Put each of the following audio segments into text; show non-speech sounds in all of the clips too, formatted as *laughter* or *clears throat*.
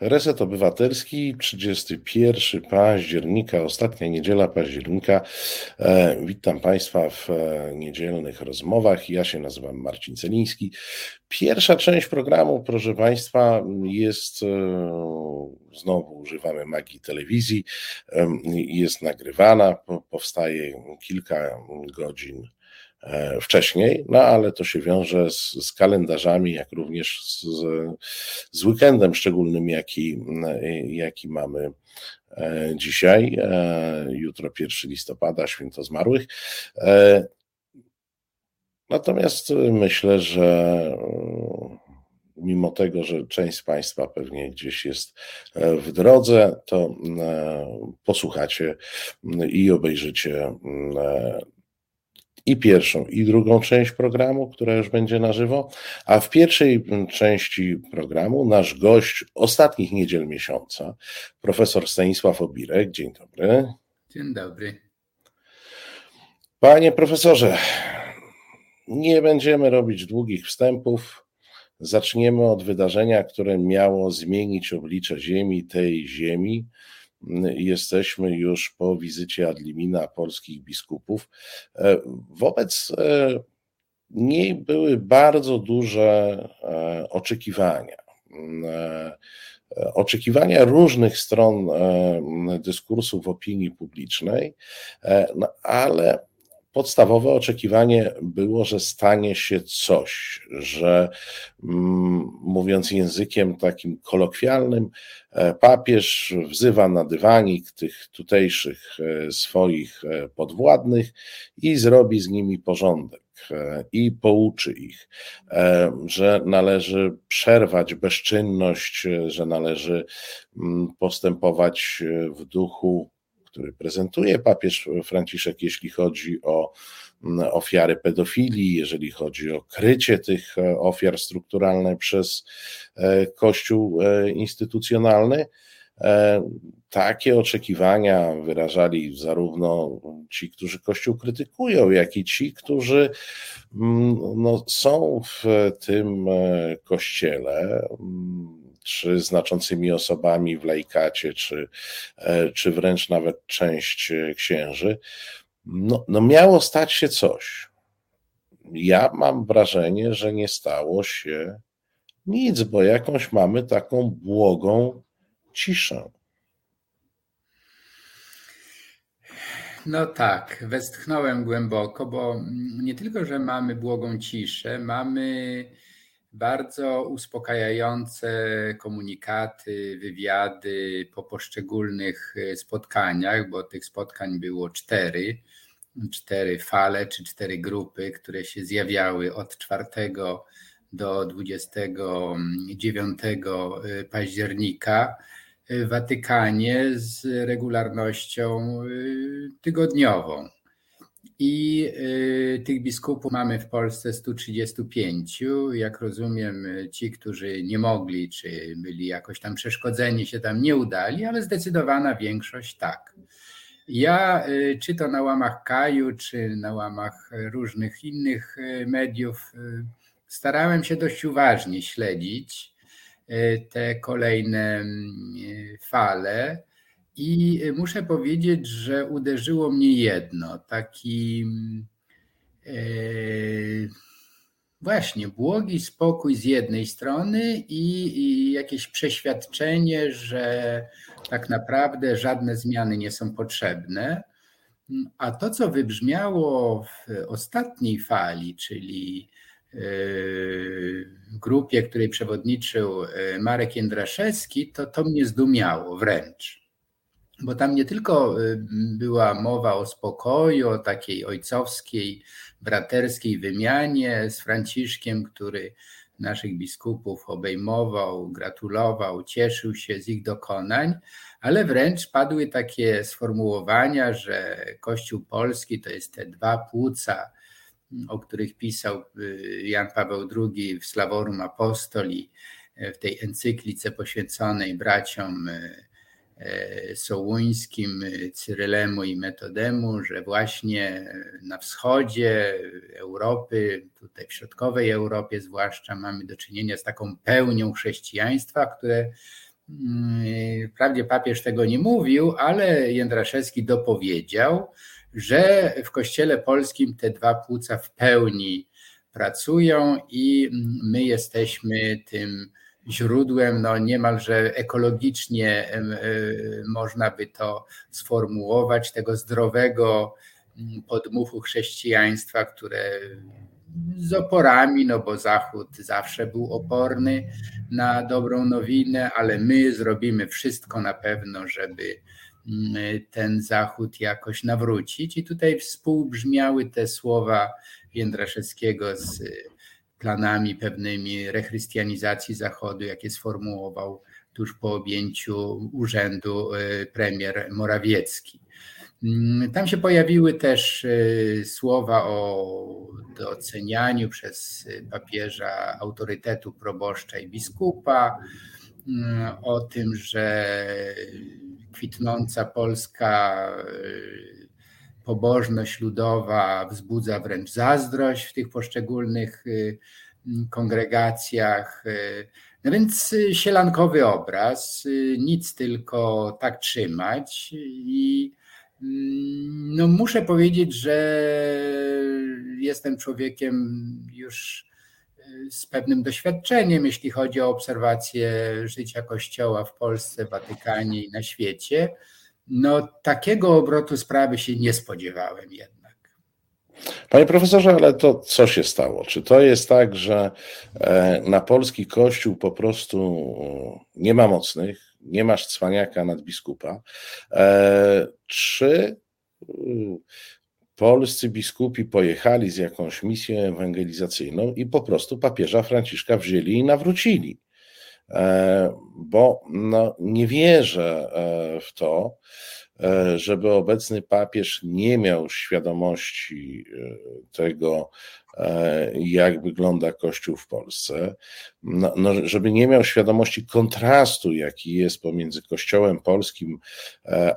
Reset Obywatelski, 31 października, ostatnia niedziela października. E, witam Państwa w e, niedzielnych rozmowach. Ja się nazywam Marcin Celiński. Pierwsza część programu, proszę Państwa, jest e, znowu używamy magii telewizji, jest nagrywana, powstaje kilka godzin wcześniej, no ale to się wiąże z, z kalendarzami, jak również z, z weekendem szczególnym, jaki, jaki mamy e, dzisiaj. E, jutro 1 listopada, święto zmarłych. Natomiast myślę, że mimo tego, że część z Państwa pewnie gdzieś jest w drodze, to posłuchacie i obejrzycie i pierwszą, i drugą część programu, która już będzie na żywo. A w pierwszej części programu nasz gość ostatnich niedziel miesiąca, profesor Stanisław Obirek. Dzień dobry. Dzień dobry. Panie profesorze, nie będziemy robić długich wstępów. Zaczniemy od wydarzenia, które miało zmienić oblicze Ziemi, tej Ziemi, jesteśmy już po wizycie Adlimina polskich biskupów. E, wobec e, niej były bardzo duże e, oczekiwania. Oczekiwania różnych stron dyskursu w opinii publicznej, no ale podstawowe oczekiwanie było, że stanie się coś, że mm, mówiąc językiem takim kolokwialnym, e, papież wzywa na dywanik tych tutejszych e, swoich e, podwładnych i zrobi z nimi porządek i pouczy ich, że należy przerwać bezczynność, że należy mm, postępować w duchu który prezentuje papież Franciszek, jeśli chodzi o mm, ofiary pedofilii, jeżeli chodzi o krycie tych e, ofiar strukturalne przez e, Kościół e, instytucjonalny. Takie oczekiwania wyrażali zarówno ci, którzy Kościół krytykują, jak i ci, którzy mm, no, są w tym kościele mm, czy znaczącymi osobami w lejkacie, czy, e, czy wręcz nawet część e, księży, no, no miało stać się coś. Ja mam wrażenie, że nie stało się nic, bo jakąś mamy taką błogą ciszę. No tak, westchnąłem głęboko, bo nie tylko, że mamy błogą ciszę, mamy bardzo uspokajające komunikaty, wywiady po poszczególnych e, spotkaniach, bo tych spotkań było cztery, cztery fale czy cztery grupy, które się zjawiały od 4 do 29 e, października w Watykanie z regularnością e, tygodniową. I y, tych biskupów mamy w Polsce 135. Jak rozumiem, ci, którzy nie mogli, czy byli jakoś tam przeszkodzeni, się tam nie udali, ale zdecydowana większość tak. Ja, y, czy to na łamach Kaju, czy na łamach różnych innych y, mediów, starałem się dość uważnie śledzić te kolejne fale i muszę powiedzieć, że uderzyło mnie jedno, taki e, właśnie błogi spokój z jednej strony i, i jakieś przeświadczenie, że tak naprawdę żadne zmiany nie są potrzebne. A to, co wybrzmiało w ostatniej fali, czyli e, grupie, której przewodniczył Marek Jędraszewski, to to mnie zdumiało wręcz bo tam nie tylko y, była mowa o spokoju, o takiej ojcowskiej, braterskiej wymianie z Franciszkiem, który naszych biskupów obejmował, gratulował, cieszył się z ich dokonań, ale wręcz padły takie sformułowania, że Kościół Polski to jest te dwa płuca, o których pisał y, Jan Paweł II w Slavorum Apostoli, y, w tej encyklice poświęconej braciom Sołuńskim, Cyrylemu i Metodemu, że właśnie na wschodzie Europy, tutaj w środkowej Europie zwłaszcza, mamy do czynienia z taką pełnią chrześcijaństwa, które mm, wprawdzie papież tego nie mówił, ale Jędraszewski dopowiedział, że w Kościele Polskim te dwa płuca w pełni pracują i my jesteśmy tym źródłem, no niemalże ekologicznie e, można by to sformułować, tego zdrowego mm, podmuchu chrześcijaństwa, które z oporami, no bo Zachód zawsze był oporny na dobrą nowinę, ale my zrobimy wszystko na pewno, żeby mm, ten Zachód jakoś nawrócić. I tutaj współbrzmiały te słowa Jędraszewskiego z planami pewnymi rechrystianizacji Zachodu, jakie sformułował tuż po objęciu urzędu y, premier Morawiecki. Mm, tam się pojawiły też y, słowa o docenianiu przez papieża autorytetu proboszcza i biskupa, mm, o tym, że kwitnąca Polska y, pobożność ludowa wzbudza wręcz zazdrość w tych poszczególnych y, kongregacjach. No więc sielankowy obraz, nic tylko tak trzymać i no muszę powiedzieć, że jestem człowiekiem już y, z pewnym doświadczeniem, jeśli chodzi o obserwację życia Kościoła w Polsce, Watykanie i na świecie. No, takiego obrotu sprawy się nie spodziewałem jednak. Panie profesorze, ale to co się stało? Czy to jest tak, że e, na polski kościół po prostu nie ma mocnych, nie masz cwaniaka nadbiskupa? E, czy polscy biskupi pojechali z jakąś misją ewangelizacyjną i po prostu papieża Franciszka wzięli i nawrócili. E, bo no, nie wierzę e, w to, E, żeby obecny papież nie miał świadomości tego, jak wygląda Kościół w Polsce, no, no, żeby nie miał świadomości kontrastu, jaki jest pomiędzy Kościołem polskim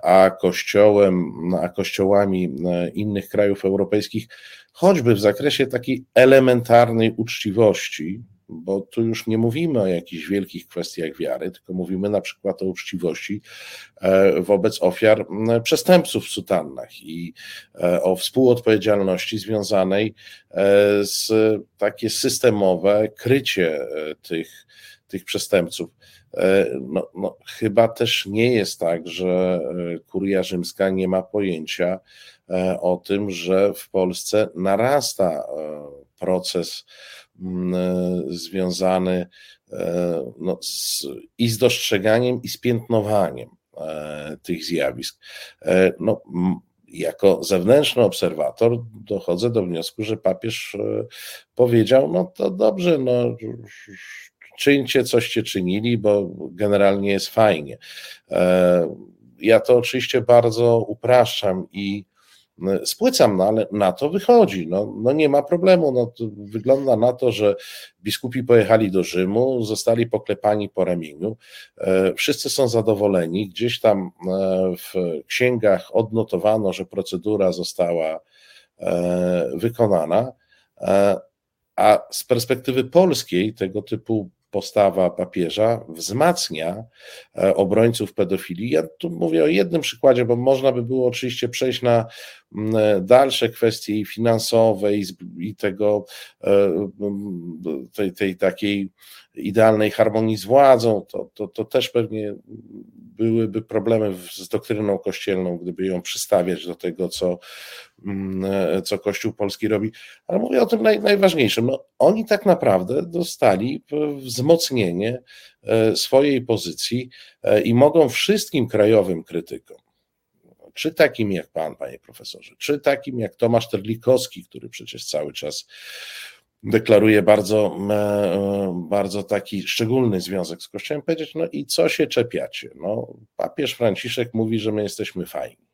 a Kościołem, a kościołami innych krajów europejskich, choćby w zakresie takiej elementarnej uczciwości, bo tu już nie mówimy o jakichś wielkich kwestiach wiary, tylko mówimy na przykład o uczciwości e, wobec ofiar przestępców w sutannach i e, o współodpowiedzialności związanej e, z takie systemowe krycie tych, tych przestępców. No, no, chyba też nie jest tak, że kuria rzymska nie ma pojęcia o tym, że w Polsce narasta proces związany e, no, z, i z dostrzeganiem, i z piętnowaniem e, tych zjawisk. No, jako zewnętrzny obserwator dochodzę do wniosku, że papież powiedział: No to dobrze, no, czyńcie coście czynili, bo generalnie jest fajnie. Ja to oczywiście bardzo upraszczam i spłycam, no ale na to wychodzi. No, no nie ma problemu. No, wygląda na to, że biskupi pojechali do Rzymu, zostali poklepani po ramieniu. E, wszyscy są zadowoleni. Gdzieś tam e, w księgach odnotowano, że procedura została e, wykonana. A z perspektywy polskiej tego typu postawa papieża wzmacnia e, obrońców pedofilii. Ja tu mówię o jednym przykładzie, bo można by było oczywiście przejść na mm, dalsze kwestie finansowe i, i tego e, tej, tej takiej idealnej harmonii z władzą, to, to, to też pewnie byłyby problemy z doktryną kościelną, gdyby ją przystawiać do tego, co, mm, co Kościół Polski robi. Ale mówię o tym naj, najważniejszym. No, oni tak naprawdę dostali wzmocnienie e, swojej pozycji e, i mogą wszystkim krajowym krytykom, czy takim jak pan, panie profesorze, czy takim jak Tomasz Terlikowski, który przecież cały czas deklaruje bardzo, e, bardzo taki szczególny związek z Kościołem, powiedzieć, no i co się czepiacie? No, papież Franciszek mówi, że my jesteśmy fajni.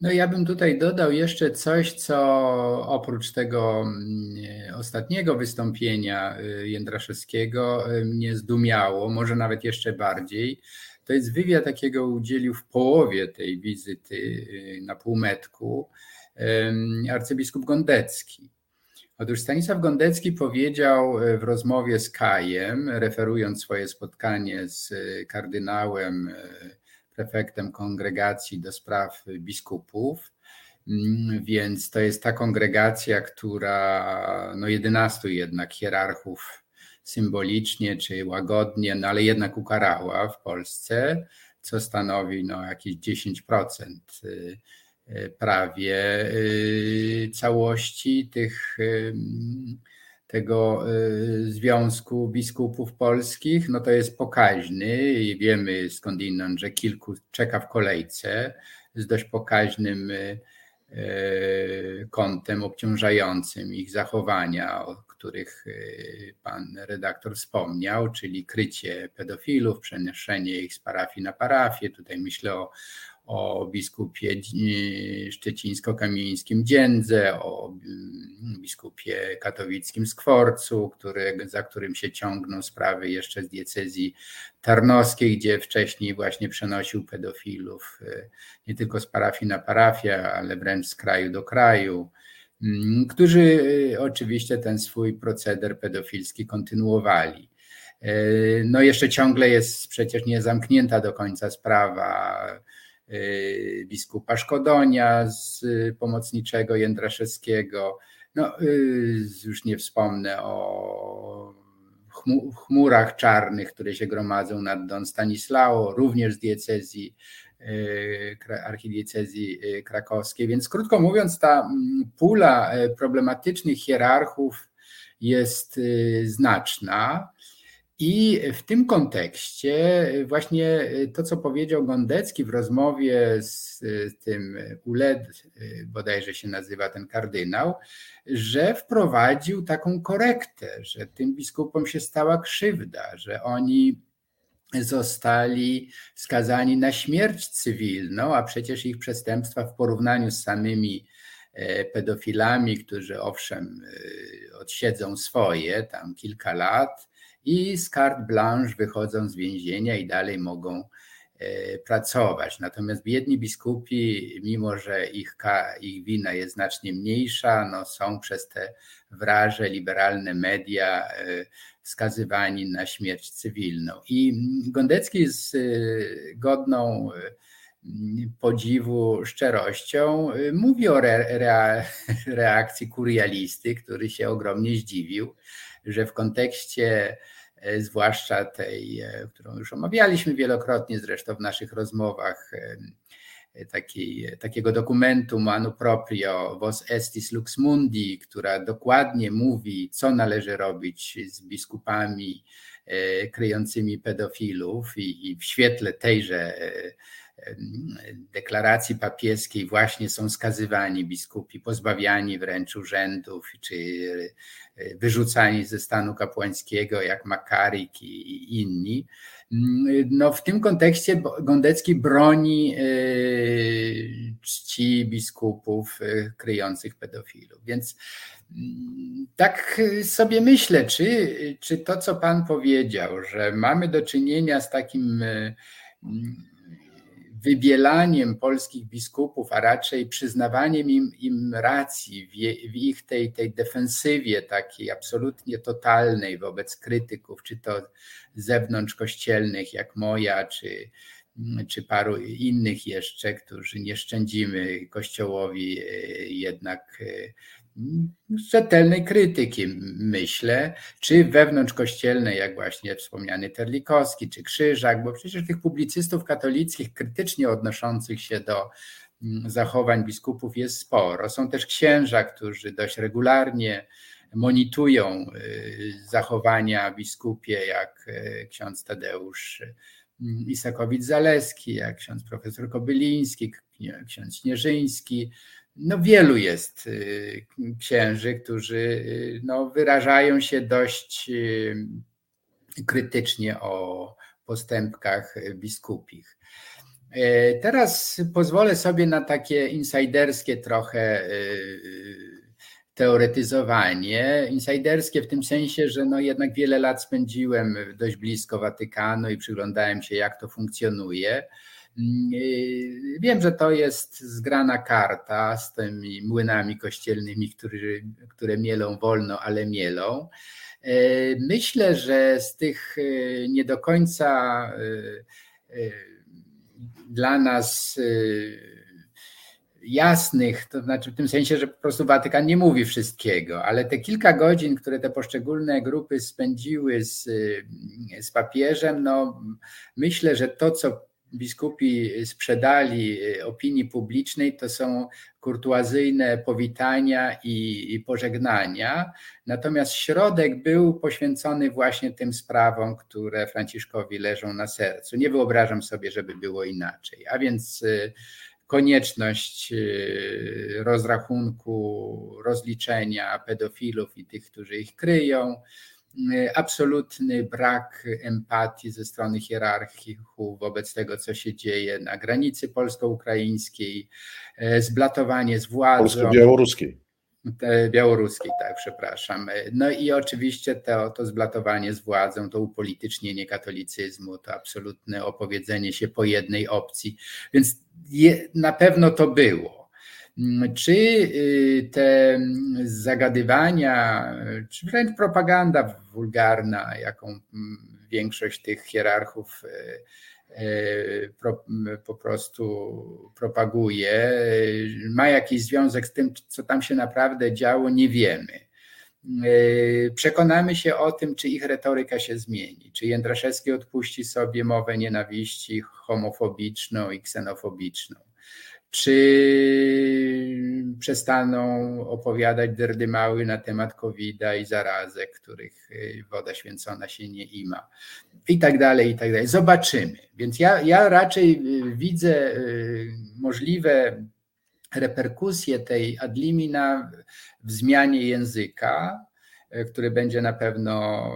No ja bym tutaj dodał jeszcze coś, co oprócz tego mm, ostatniego wystąpienia y, Jędraszewskiego y, mnie zdumiało, może nawet jeszcze bardziej. To jest wywiad, takiego udzielił w połowie tej wizyty y, na półmetku arcybiskup Gondecki. Otóż Stanisław Gondecki powiedział w rozmowie z Kajem, referując swoje spotkanie z kardynałem, prefektem kongregacji do spraw biskupów, mm, więc to jest ta kongregacja, która, no 11 jednak hierarchów symbolicznie czy łagodnie, no ale jednak ukarała w Polsce, co stanowi no jakieś 10% y, y, prawie y, całości tych, tego Związku Biskupów Polskich, no to jest pokaźny i wiemy skądinąd, że kilku czeka w kolejce z dość pokaźnym kątem obciążającym ich zachowania, których y, pan redaktor wspomniał, czyli krycie pedofilów, przenoszenie ich z parafii na parafię. Tutaj myślę o, o biskupie szczecińsko-kamieńskim Dziędze, o mm, biskupie katowickim Skworcu, który, za którym się ciągną sprawy jeszcze z diecezji tarnowskiej, gdzie wcześniej właśnie przenosił pedofilów y, nie tylko z parafii na parafię, ale wręcz z kraju do kraju. Mm, którzy y, oczywiście ten swój proceder pedofilski kontynuowali. Y, no jeszcze ciągle jest przecież nie zamknięta do końca sprawa biskupa Szkodonia z pomocniczego Jędraszewskiego. No, już nie wspomnę o chmurach czarnych, które się gromadzą nad Don Stanislao, również z diecezji archidiecezji krakowskiej. Więc krótko mówiąc, ta mm, pula problematycznych hierarchów jest znaczna. I w tym kontekście właśnie to, co powiedział Gondecki w rozmowie z tym ULED, bodajże się nazywa ten kardynał, że wprowadził taką korektę, że tym biskupom się stała krzywda, że oni zostali skazani na śmierć cywilną, a przecież ich przestępstwa w porównaniu z samymi e, pedofilami, którzy owszem odsiedzą swoje tam kilka lat i z carte blanche wychodzą z więzienia i dalej mogą e, pracować. Natomiast biedni biskupi, mimo że ich, ich wina jest znacznie mniejsza, no są przez te wraże liberalne media skazywani na śmierć cywilną. I Gondecki z y, godną podziwu szczerością mówi o re, re, *laughs* reakcji kurialisty, który się ogromnie zdziwił, że w kontekście zwłaszcza tej, którą już omawialiśmy wielokrotnie zresztą w naszych rozmowach, takiej, takiego dokumentu Manu Proprio Vos Estis Lux Mundi, która dokładnie mówi, co należy robić z biskupami e, kryjącymi pedofilów i, i w świetle tejże e, deklaracji papieskiej właśnie są skazywani biskupi, pozbawiani wręcz urzędów, czy e, wyrzucani ze stanu kapłańskiego, jak Makarik i inni. No, w tym kontekście Gondecki broni e, czci biskupów e, kryjących pedofilów. Więc mm, tak sobie myślę, czy, czy to, co Pan powiedział, że mamy do czynienia z takim wybielaniem polskich biskupów, a raczej przyznawaniem im, im racji w, je, w, ich tej, tej defensywie takiej absolutnie totalnej wobec krytyków, czy to zewnątrz kościelnych jak moja, czy, czy paru innych jeszcze, którzy nie szczędzimy Kościołowi e, jednak e, rzetelnej krytyki, myślę, czy wewnątrzkościelnej, jak właśnie wspomniany Terlikowski, czy Krzyżak, bo przecież tych publicystów katolickich krytycznie odnoszących się do mm, zachowań biskupów jest sporo. Są też księża, którzy dość regularnie monitują y, zachowania biskupie, jak y, ksiądz Tadeusz mm, Isakowicz-Zaleski, jak ksiądz profesor Kobyliński, ksiądz Śnieżyński, no wielu jest y, księży, którzy y, no, wyrażają się dość y, krytycznie o postępkach biskupich. E, teraz pozwolę sobie na takie insajderskie trochę teoretyzowanie. Insajderskie w tym sensie, że no jednak wiele lat spędziłem dość blisko Watykanu i przyglądałem się, jak to funkcjonuje. Wiem, że to jest zgrana karta z tymi młynami kościelnymi, które, które mielą wolno, ale mielą. Myślę, że z tych nie do końca dla nas jasnych, to znaczy w tym sensie, że po prostu Watykan nie mówi wszystkiego, ale te kilka godzin, które te poszczególne grupy spędziły z, z papieżem, no myślę, że to, co biskupi sprzedali opinii publicznej, to są kurtuazyjne powitania i, i, pożegnania. Natomiast środek był poświęcony właśnie tym sprawom, które Franciszkowi leżą na sercu. Nie wyobrażam sobie, żeby było inaczej. A więc konieczność y, rozrachunku, rozliczenia pedofilów i tych, którzy ich kryją, y, absolutny brak empatii ze strony hierarchików wobec tego, co się dzieje na granicy polsko-ukraińskiej, y, zblatowanie z władzą. Polsko-białoruskiej. Białoruskiej, tak, przepraszam. No i oczywiście to, to zblatowanie z władzą, to upolitycznienie katolicyzmu, to absolutne opowiedzenie się po jednej opcji. Więc je, na pewno to było. Czy y, te zagadywania, czy wręcz propaganda wulgarna, jaką mm, większość tych hierarchów y, E, po prostu propaguje, ma jakiś związek z tym, co tam się naprawdę działo, nie wiemy. Przekonamy się o tym, czy ich retoryka się zmieni, czy Jędraszewski odpuści sobie mowę nienawiści homofobiczną i ksenofobiczną czy przestaną opowiadać derdymały na temat covid i zarazek, których y, woda święcona się nie ima i tak dalej, i tak dalej. Zobaczymy. Więc ja, ja raczej y, widzę y, możliwe reperkusje tej adlimina w zmianie języka, który będzie na pewno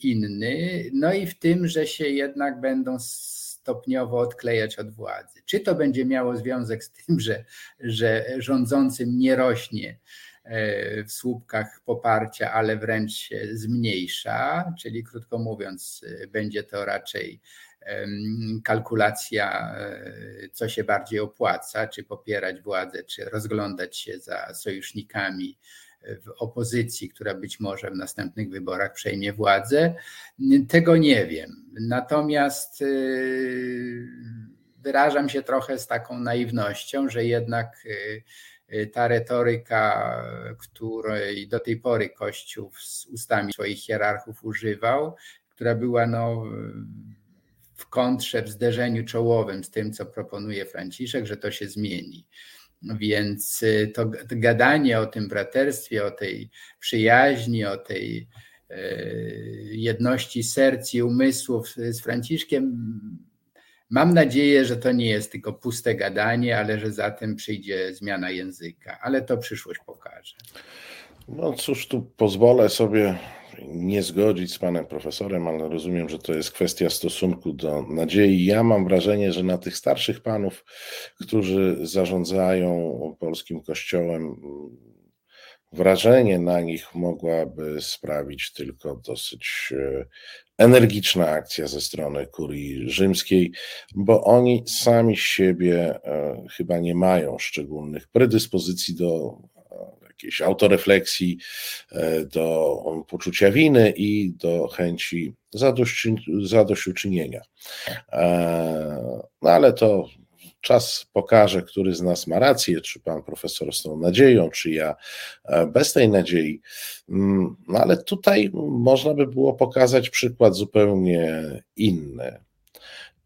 inny, no i w tym, że się jednak będą stopniowo odklejać od władzy. Czy to będzie miało związek z tym, że, że rządzącym nie rośnie e, w słupkach poparcia, ale wręcz się zmniejsza, czyli krótko mówiąc, e, będzie to raczej kalkulacja, e, co się bardziej opłaca, czy popierać władzę, czy rozglądać się za sojusznikami w opozycji, która być może w następnych wyborach przejmie władzę. Tego nie wiem. Natomiast y, wyrażam się trochę z taką naiwnością, że jednak y, y, ta retoryka, której do tej pory Kościół z ustami swoich hierarchów używał, która była no, w kontrze, w zderzeniu czołowym z tym, co proponuje Franciszek, że to się zmieni. Więc y, to, gadanie o tym braterstwie, o tej przyjaźni, o tej y, jedności serc i umysłów z Franciszkiem, mam nadzieję, że to nie jest tylko puste gadanie, ale że za tym przyjdzie zmiana języka, ale to przyszłość pokaże. No cóż, tu pozwolę sobie nie zgodzić z panem profesorem, ale rozumiem, że to jest kwestia stosunku do nadziei. Ja mam wrażenie, że na tych starszych panów, którzy zarządzają polskim kościołem, wrażenie na nich mogłaby sprawić tylko dosyć e, energiczna akcja ze strony kurii rzymskiej, bo oni sami siebie e, chyba nie mają szczególnych predyspozycji do jakiejś autorefleksji, e, do poczucia winy i do chęci zadość, zadośćuczynienia. E, no ale to czas pokaże, który z nas ma rację, czy pan profesor z tą nadzieją, czy ja e, bez tej nadziei. Mm, no ale tutaj można by było pokazać przykład zupełnie inny.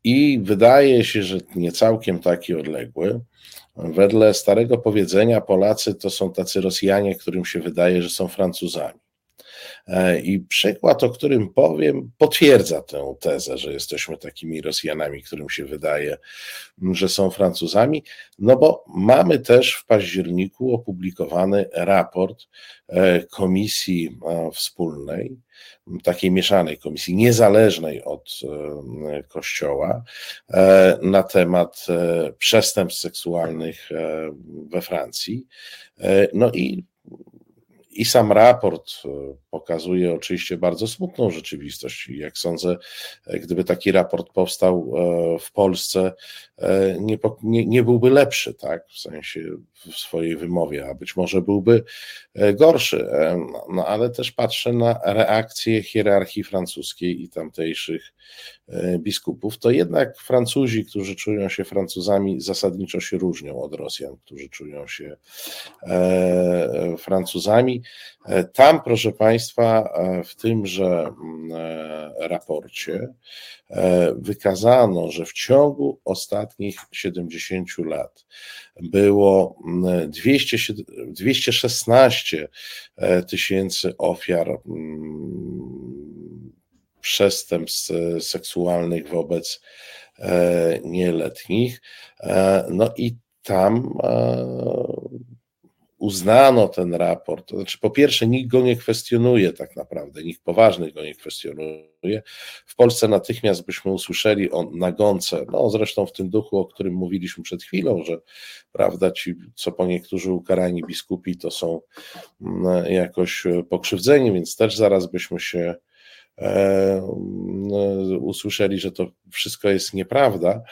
I wydaje się, że nie całkiem taki odległy. Wedle starego powiedzenia Polacy to są tacy Rosjanie, którym się wydaje, że są Francuzami. E, I przykład, o którym powiem, potwierdza tę tezę, że jesteśmy takimi Rosjanami, którym się wydaje, że są Francuzami, no bo mamy też w październiku opublikowany raport e, Komisji e, Wspólnej, takiej mieszanej komisji, niezależnej od Kościoła, na temat przestępstw seksualnych we Francji. No i I sam raport pokazuje oczywiście bardzo smutną rzeczywistość. Jak sądzę, gdyby taki raport powstał w Polsce, nie, nie, nie byłby lepszy, tak, w sensie w swojej wymowie, a być może byłby gorszy. No ale też patrzę na reakcję hierarchii francuskiej i tamtejszych biskupów. To jednak Francuzi, którzy czują się Francuzami, zasadniczo się różnią od Rosjan, którzy czują się Francuzami. Tam, proszę Państwa, w tymże mm, raporcie wykazano, że w ciągu ostatnich 70 lat było 200, mm, 216 e, tysięcy ofiar mm, przestępstw seksualnych wobec e, nieletnich. E, no i tam uznano ten raport, to znaczy po pierwsze nikt go nie kwestionuje tak naprawdę, nikt poważny go nie kwestionuje. W Polsce natychmiast byśmy usłyszeli o nagonce, no zresztą w tym duchu, o którym mówiliśmy przed chwilą, że prawda, ci co po niektórzy ukarani biskupi to są mm, jakoś pokrzywdzeni, więc też zaraz byśmy się e, usłyszeli, że to wszystko jest nieprawda.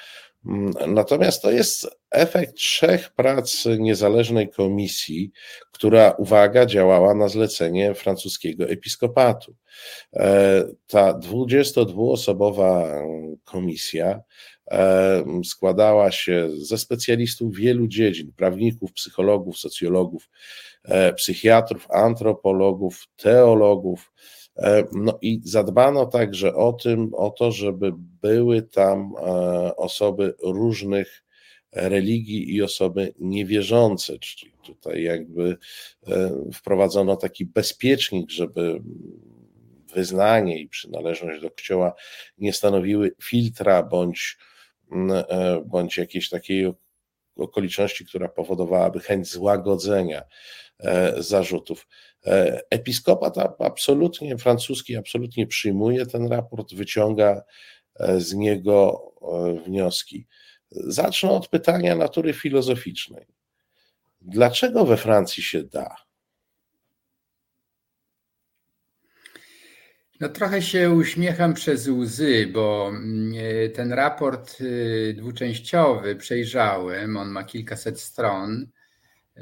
Mm, natomiast to jest efekt trzech prac niezależnej komisji, która, uwaga, działała na zlecenie francuskiego episkopatu. E, ta 22-osobowa komisja e, składała się ze specjalistów wielu dziedzin prawników, psychologów, socjologów, e, psychiatrów, antropologów, teologów, E, no i zadbano także o tym, o to, żeby były tam e, osoby różnych religii i osoby niewierzące, czyli tutaj jakby e, wprowadzono taki bezpiecznik, żeby wyznanie i przynależność do kościoła nie stanowiły filtra bądź, bądź jakiejś takiej okoliczności, która powodowałaby chęć złagodzenia zarzutów. E, episkopat absolutnie francuski absolutnie przyjmuje ten raport, wyciąga e, z niego e, wnioski. Zacznę od pytania natury filozoficznej. Dlaczego we Francji się da? No trochę się uśmiecham przez łzy, bo mm, ten raport y, dwuczęściowy przejrzałem, on ma kilkaset stron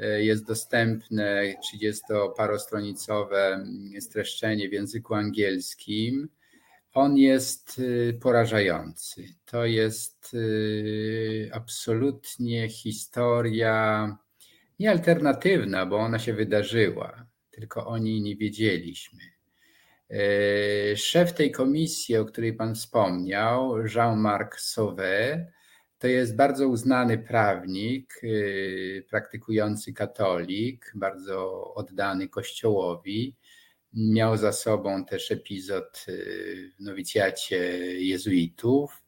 E, jest dostępne 30-parostronicowe streszczenie w języku angielskim. On jest e, porażający. To jest e, absolutnie historia nie alternatywna, bo ona się wydarzyła, tylko o niej nie wiedzieliśmy. Szef tej komisji, o której Pan wspomniał, Jean-Marc Sauvé, to jest bardzo uznany prawnik, y, praktykujący katolik, bardzo oddany Kościołowi. Miał za sobą też epizod y, w nowicjacie jezuitów,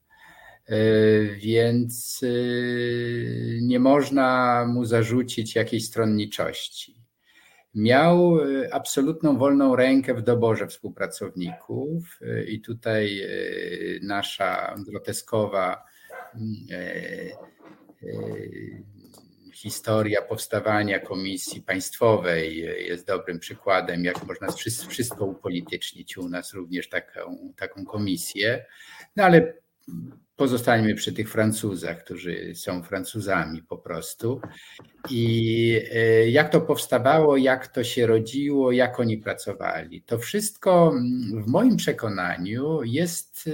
więc nie można mu zarzucić jakiejś stronniczości. Miał absolutną wolną rękę w doborze współpracowników, i tutaj nasza groteskowa e, historia powstawania komisji państwowej jest dobrym przykładem, jak można wszystko upolitycznić u nas również taką, taką komisję. No ale pozostańmy przy tych Francuzach, którzy są Francuzami po prostu. I e, jak to powstawało, jak to się rodziło, jak oni pracowali. To wszystko w moim przekonaniu jest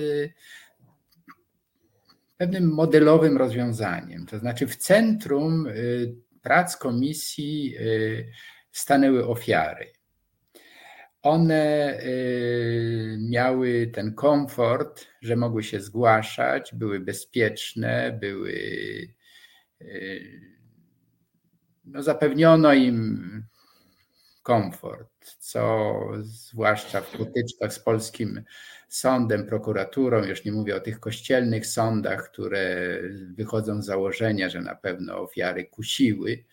pewnym modelowym rozwiązaniem. To znaczy, w centrum y, prac komisji stanęły ofiary. One y, miały ten komfort, że mogły się zgłaszać, były bezpieczne, były. No, zapewniono im komfort, co zwłaszcza w potyczkach z polskim sądem, prokuraturą, już nie mówię o tych kościelnych sądach, które wychodzą z założenia, że na pewno ofiary kusiły,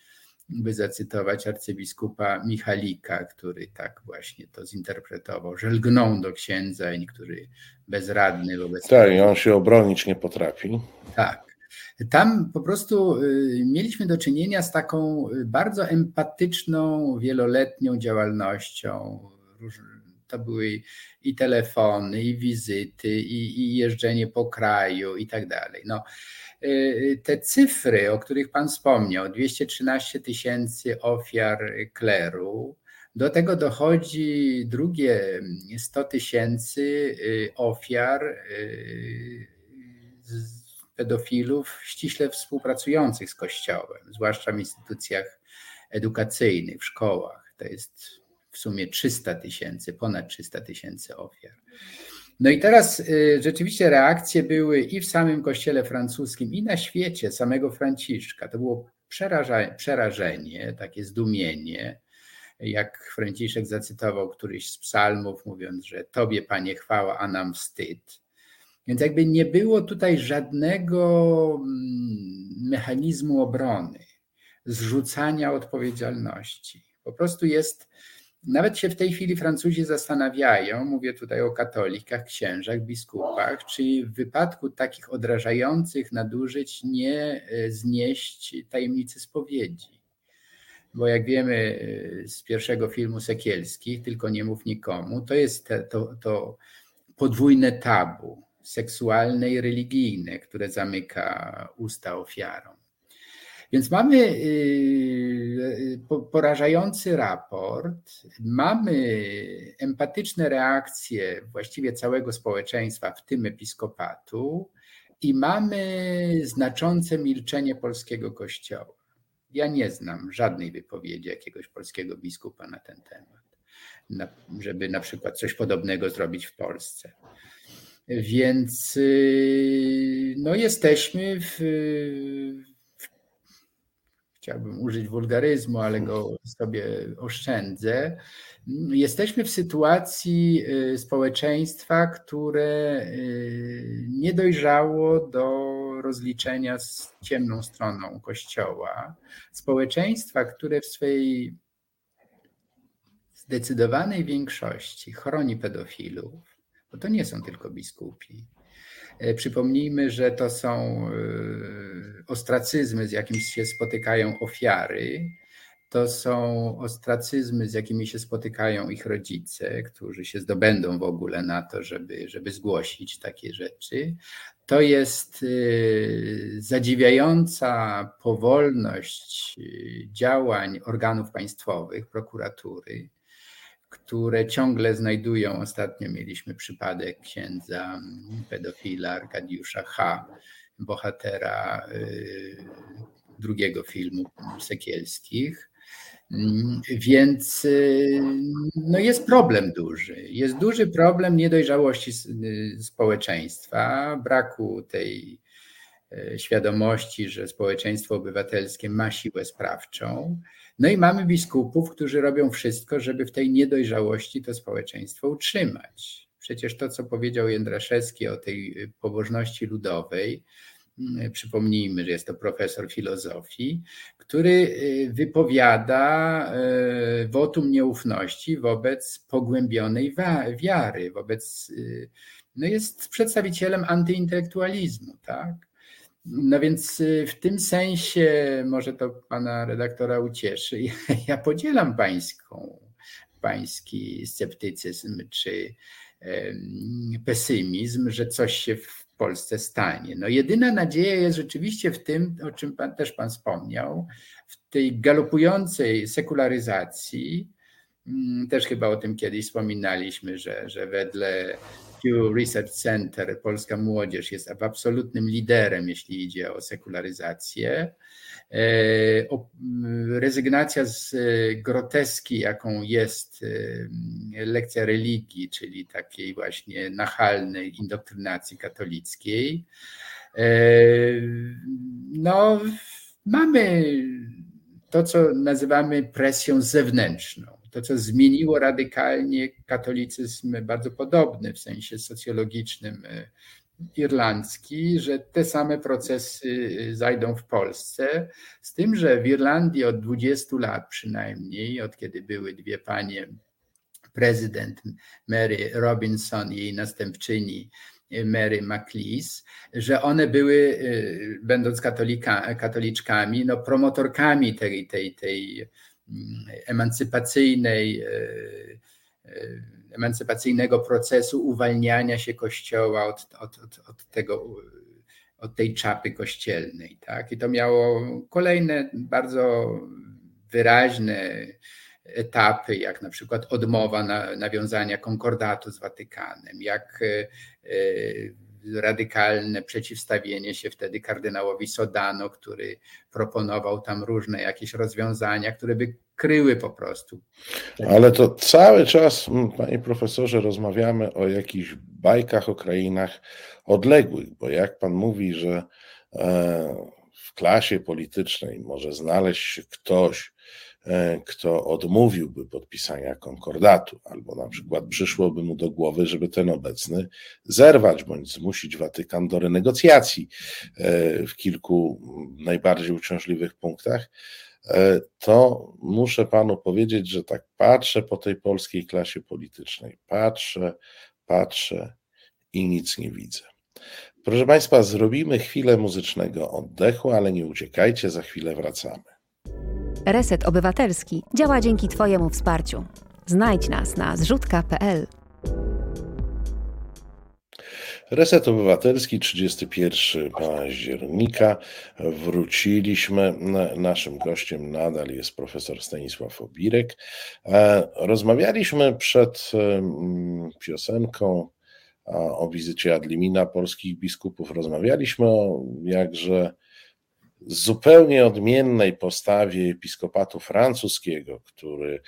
by zacytować arcybiskupa Michalika, który tak właśnie to zinterpretował, że lgną do księdza i niektórzy bezradny wobec Tak, i on się obronić nie potrafi. Tak. Tam po prostu y, mieliśmy do czynienia z taką y, bardzo empatyczną, wieloletnią działalnością. To były i telefony, i wizyty, i, i jeżdżenie po kraju, i tak dalej. No, te cyfry, o których Pan wspomniał, 213 tysięcy ofiar kleru, do tego dochodzi drugie 100 tysięcy ofiar pedofilów ściśle współpracujących z Kościołem, zwłaszcza w instytucjach edukacyjnych, w szkołach. To jest w sumie 300 tysięcy, ponad 300 tysięcy ofiar. No i teraz y, rzeczywiście reakcje były i w samym kościele francuskim, i na świecie samego Franciszka. To było przerażenie, takie zdumienie, jak Franciszek zacytował któryś z psalmów, mówiąc, że Tobie, Panie, chwała, a nam wstyd. Więc jakby nie było tutaj żadnego mm, mechanizmu obrony, zrzucania odpowiedzialności. Po prostu jest, nawet się w tej chwili Francuzi zastanawiają, mówię tutaj o katolikach, księżach, biskupach, czy w wypadku takich odrażających nadużyć nie e, znieść tajemnicy spowiedzi. Bo jak wiemy e, z pierwszego filmu Sekielskich, tylko nie mów nikomu, to jest to, to podwójne tabu seksualne i religijne, które zamyka usta ofiarom. Więc mamy y, y, porażający raport, mamy empatyczne reakcje właściwie całego społeczeństwa, w tym episkopatu, i mamy znaczące milczenie polskiego kościoła. Ja nie znam żadnej wypowiedzi jakiegoś polskiego biskupa na ten temat, żeby na przykład coś podobnego zrobić w Polsce. Więc y, no jesteśmy w, w, chciałbym użyć wulgaryzmu, ale go sobie oszczędzę. Jesteśmy w sytuacji y, społeczeństwa, które y, nie dojrzało do rozliczenia z ciemną stroną Kościoła. Społeczeństwa, które w swojej zdecydowanej większości chroni pedofilów, bo to nie są tylko biskupi. E, przypomnijmy, że to są e, ostracyzmy, z jakimi się spotykają ofiary, to są ostracyzmy, z jakimi się spotykają ich rodzice, którzy się zdobędą w ogóle na to, żeby, żeby zgłosić takie rzeczy. To jest e, zadziwiająca powolność działań organów państwowych, prokuratury które ciągle znajdują. Ostatnio mieliśmy przypadek księdza pedofila Arkadiusza H., bohatera y, drugiego filmu Sekielskich. Więc y, no jest problem duży. Jest duży problem niedojrzałości y, społeczeństwa, braku tej świadomości, że społeczeństwo obywatelskie ma siłę sprawczą. No i mamy biskupów, którzy robią wszystko, żeby w tej niedojrzałości to społeczeństwo utrzymać. Przecież to, co powiedział Jędraszewski o tej pobożności ludowej, mm, przypomnijmy, że jest to profesor filozofii, który y, wypowiada y, wotum nieufności wobec pogłębionej wiary, wobec, y, no jest przedstawicielem antyintelektualizmu, tak? No więc y, w tym sensie może to pana redaktora ucieszy. Ja, podzielam pańską, pański sceptycyzm czy pesymizm, że coś się w Polsce stanie. No jedyna nadzieja jest rzeczywiście w tym, o czym pan, też pan wspomniał, w tej galopującej sekularyzacji. Mm, też chyba o tym kiedyś wspominaliśmy, że, że wedle Pew Research Center, polska młodzież jest absolutnym liderem, jeśli idzie o sekularyzację. E, rezygnacja z groteski, jaką jest e, lekcja religii, czyli takiej właśnie nachalnej indoktrynacji katolickiej. E, no, mamy to, co nazywamy presją zewnętrzną to, co zmieniło radykalnie katolicyzm, bardzo podobny w sensie socjologicznym e, irlandzki, że te same procesy e, zajdą w Polsce, z tym, że w Irlandii od 20 lat przynajmniej, od kiedy były dwie panie, prezydent Mary Robinson i jej następczyni Mary McLeese, że one były, będąc katolika, katoliczkami, no, promotorkami tej, tej, tej emancypacyjnej emancypacyjnego procesu uwalniania się Kościoła od, od, od, od tego od tej czapy kościelnej. Tak? I to miało kolejne bardzo wyraźne etapy, jak na przykład odmowa na, nawiązania konkordatu z Watykanem, jak e, e, radykalne przeciwstawienie się wtedy kardynałowi Sodano, który proponował tam różne jakieś rozwiązania, które by kryły po prostu. Ale to cały czas, panie profesorze, rozmawiamy o jakichś bajkach o krainach odległych, bo jak pan mówi, że e, w klasie politycznej może znaleźć się ktoś, kto odmówiłby podpisania konkordatu, albo na przykład przyszłoby mu do głowy, żeby ten obecny zerwać bądź zmusić Watykan do renegocjacji e, w kilku najbardziej uciążliwych punktach, to muszę panu powiedzieć, że tak patrzę po tej polskiej klasie politycznej, patrzę, patrzę i nic nie widzę. Proszę Państwa, zrobimy chwilę muzycznego oddechu, ale nie uciekajcie, za chwilę wracamy. Reset Obywatelski działa dzięki Twojemu wsparciu. Znajdź nas na zrzutka.pl. Reset Obywatelski, 31 października. Wróciliśmy. Naszym gościem nadal jest profesor Stanisław Obirek. E, rozmawialiśmy przed piosenką o wizycie Adlimina polskich biskupów. Rozmawialiśmy o jakże zupełnie odmiennej postawie episkopatu francuskiego, który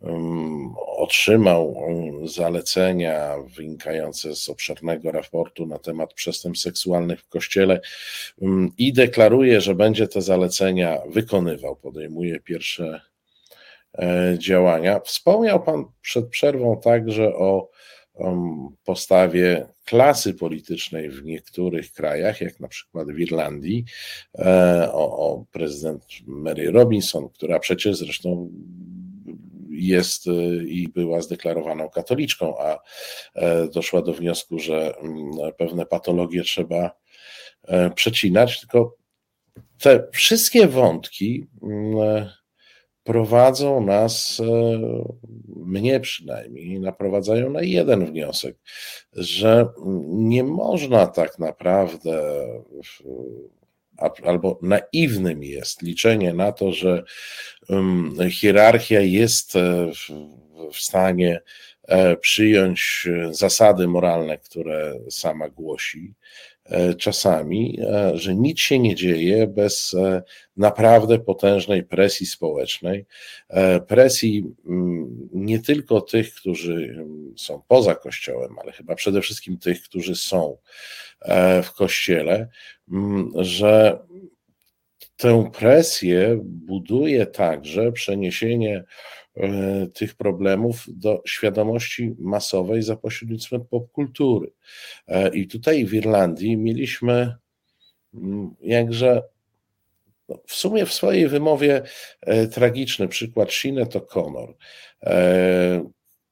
um, otrzymał um, zalecenia wynikające z obszernego raportu na temat przestępstw seksualnych w kościele um, i deklaruje, że będzie te zalecenia wykonywał, podejmuje pierwsze e, działania. Wspomniał Pan przed przerwą także o postawie klasy politycznej w niektórych krajach, jak na przykład w Irlandii, e, o, o prezydent Mary Robinson, która przecież zresztą jest e, i była zdeklarowaną katoliczką, a e, doszła do wniosku, że mm, pewne patologie trzeba przecinać, tylko te wszystkie wątki mm, prowadzą nas, e, mnie przynajmniej, naprowadzają na jeden wniosek, że nie można tak naprawdę albo naiwnym jest liczenie na to, że hierarchia jest e, w stanie e, przyjąć zasady moralne, które sama głosi, czasami, e, że nic się nie dzieje bez e, naprawdę potężnej presji społecznej, presji mm, nie tylko tych, którzy mm, są poza Kościołem, ale chyba przede wszystkim tych, którzy są w Kościele, mm, że tę presję buduje także przeniesienie E, tych problemów do świadomości masowej za pośrednictwem popkultury. E, I tutaj w Irlandii mieliśmy mm, jakże no, w sumie w swojej wymowie e, tragiczny przykład Sinead O'Connor,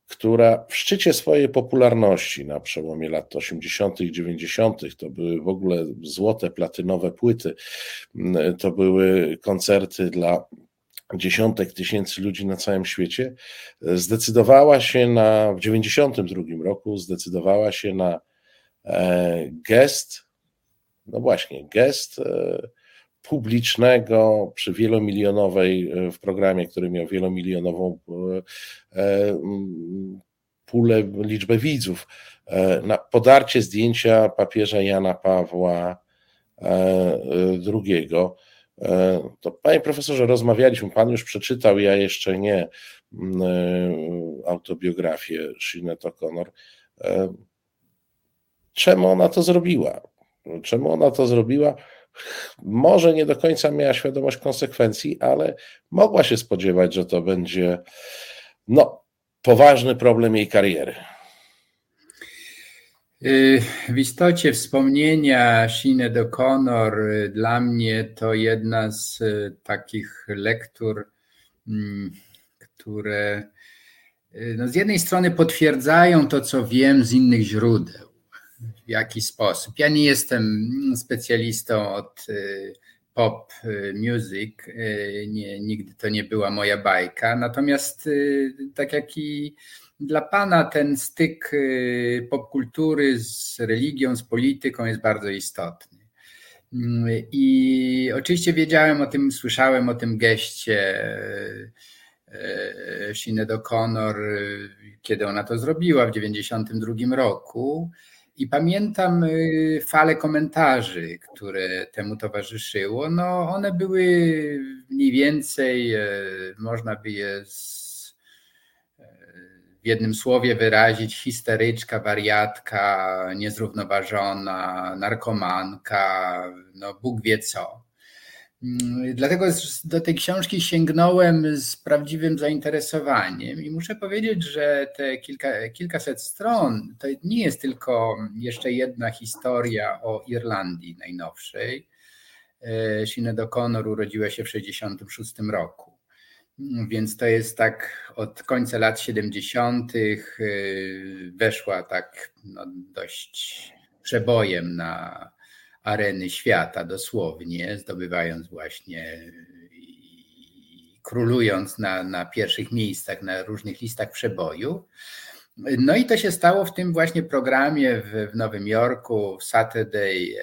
która w szczycie swojej popularności na przełomie lat 80. i 90. to były w ogóle złote, platynowe płyty, mm, to były koncerty dla dziesiątek tysięcy ludzi na całym świecie, zdecydowała się na, w 92 roku, zdecydowała się na e, gest, no właśnie, gest e, publicznego przy wielomilionowej, e, w programie, który miał wielomilionową pulę, liczbę widzów, na podarcie zdjęcia papieża Jana Pawła II E, to panie profesorze, rozmawialiśmy, pan już przeczytał, ja jeszcze nie, e, autobiografię Sinead O'Connor. E, czemu ona to zrobiła? Czemu ona to zrobiła? Może nie do końca miała świadomość konsekwencji, ale mogła się spodziewać, że to będzie no, poważny problem jej kariery. Y, w istocie wspomnienia Sinead O'Connor y, dla mnie to jedna z y, takich lektur, mm, które no z jednej strony potwierdzają to, co wiem z innych źródeł, w jaki sposób. Ja nie jestem specjalistą od pop music, nie, nigdy to nie była moja bajka, natomiast tak jak i dla Pana ten styk popkultury z religią, z polityką jest bardzo istotny. I oczywiście wiedziałem o tym, słyszałem o tym geście e, Sinead O'Connor, kiedy ona to zrobiła w 1992 roku. I pamiętam fale komentarzy, które temu towarzyszyło. No, one były mniej więcej, można by je w jednym słowie wyrazić histeryczka, wariatka, niezrównoważona, narkomanka, no Bóg wie co. Mm, dlatego do tej książki sięgnąłem z prawdziwym zainteresowaniem i muszę powiedzieć, że te kilka, kilkaset stron to nie jest tylko jeszcze jedna historia o Irlandii najnowszej. E, Sinead O'Connor urodziła się w 1966 roku. Więc to jest tak od końca lat 70. Y, weszła tak no, dość przebojem na areny świata dosłownie, zdobywając właśnie i królując na, na pierwszych miejscach, na różnych listach przeboju. No i to się stało w tym właśnie programie w, w Nowym Jorku, w Saturday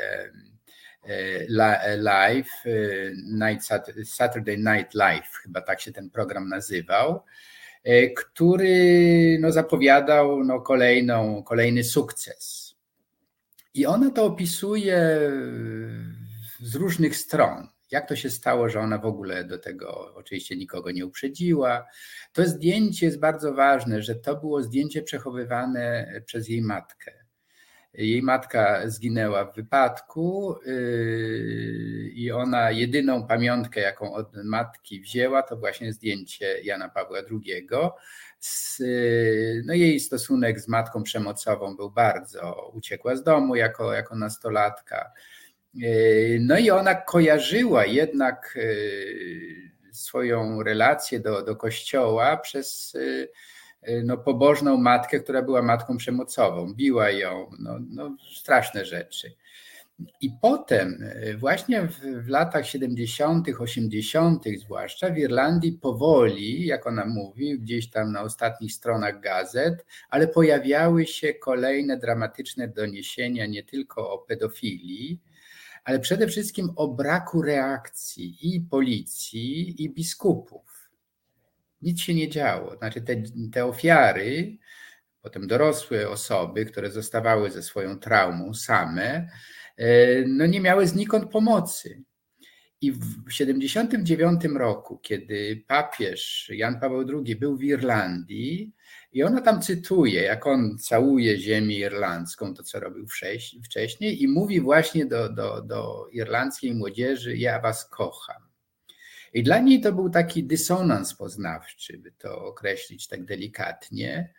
live, e, Night, Saturday Night Live, chyba tak się ten program nazywał, który no, zapowiadał no, kolejną, kolejny sukces. I ona to opisuje z różnych stron. Jak to się stało, że ona w ogóle do tego oczywiście nikogo nie uprzedziła. To zdjęcie jest bardzo ważne, że to było zdjęcie przechowywane przez jej matkę. Jej matka zginęła w wypadku yy, i ona jedyną pamiątkę, jaką od matki wzięła, to właśnie zdjęcie Jana Pawła II. No jej stosunek z matką przemocową był bardzo, uciekła z domu jako, jako nastolatka. Yy, no i ona kojarzyła jednak yy, swoją relację do, do kościoła przez no, pobożną matkę, która była matką przemocową, biła ją, no, no straszne rzeczy. I potem, y, właśnie w, w, latach 70., 80., zwłaszcza w Irlandii, powoli, jak ona mówi, gdzieś tam na ostatnich stronach gazet, ale pojawiały się kolejne dramatyczne doniesienia nie tylko o pedofilii, ale przede wszystkim o braku reakcji i policji, i biskupów nic się nie działo. Znaczy te, te ofiary, potem dorosłe osoby, które zostawały ze swoją traumą same, e, no nie miały znikąd pomocy. I w 79 roku, kiedy papież Jan Paweł II był w Irlandii, i ona tam cytuje, jak on całuje ziemię irlandzką, to co robił wcześniej, i mówi właśnie do, do, do irlandzkiej młodzieży: Ja was kocham. I dla niej to był taki dysonans poznawczy, by to określić tak delikatnie.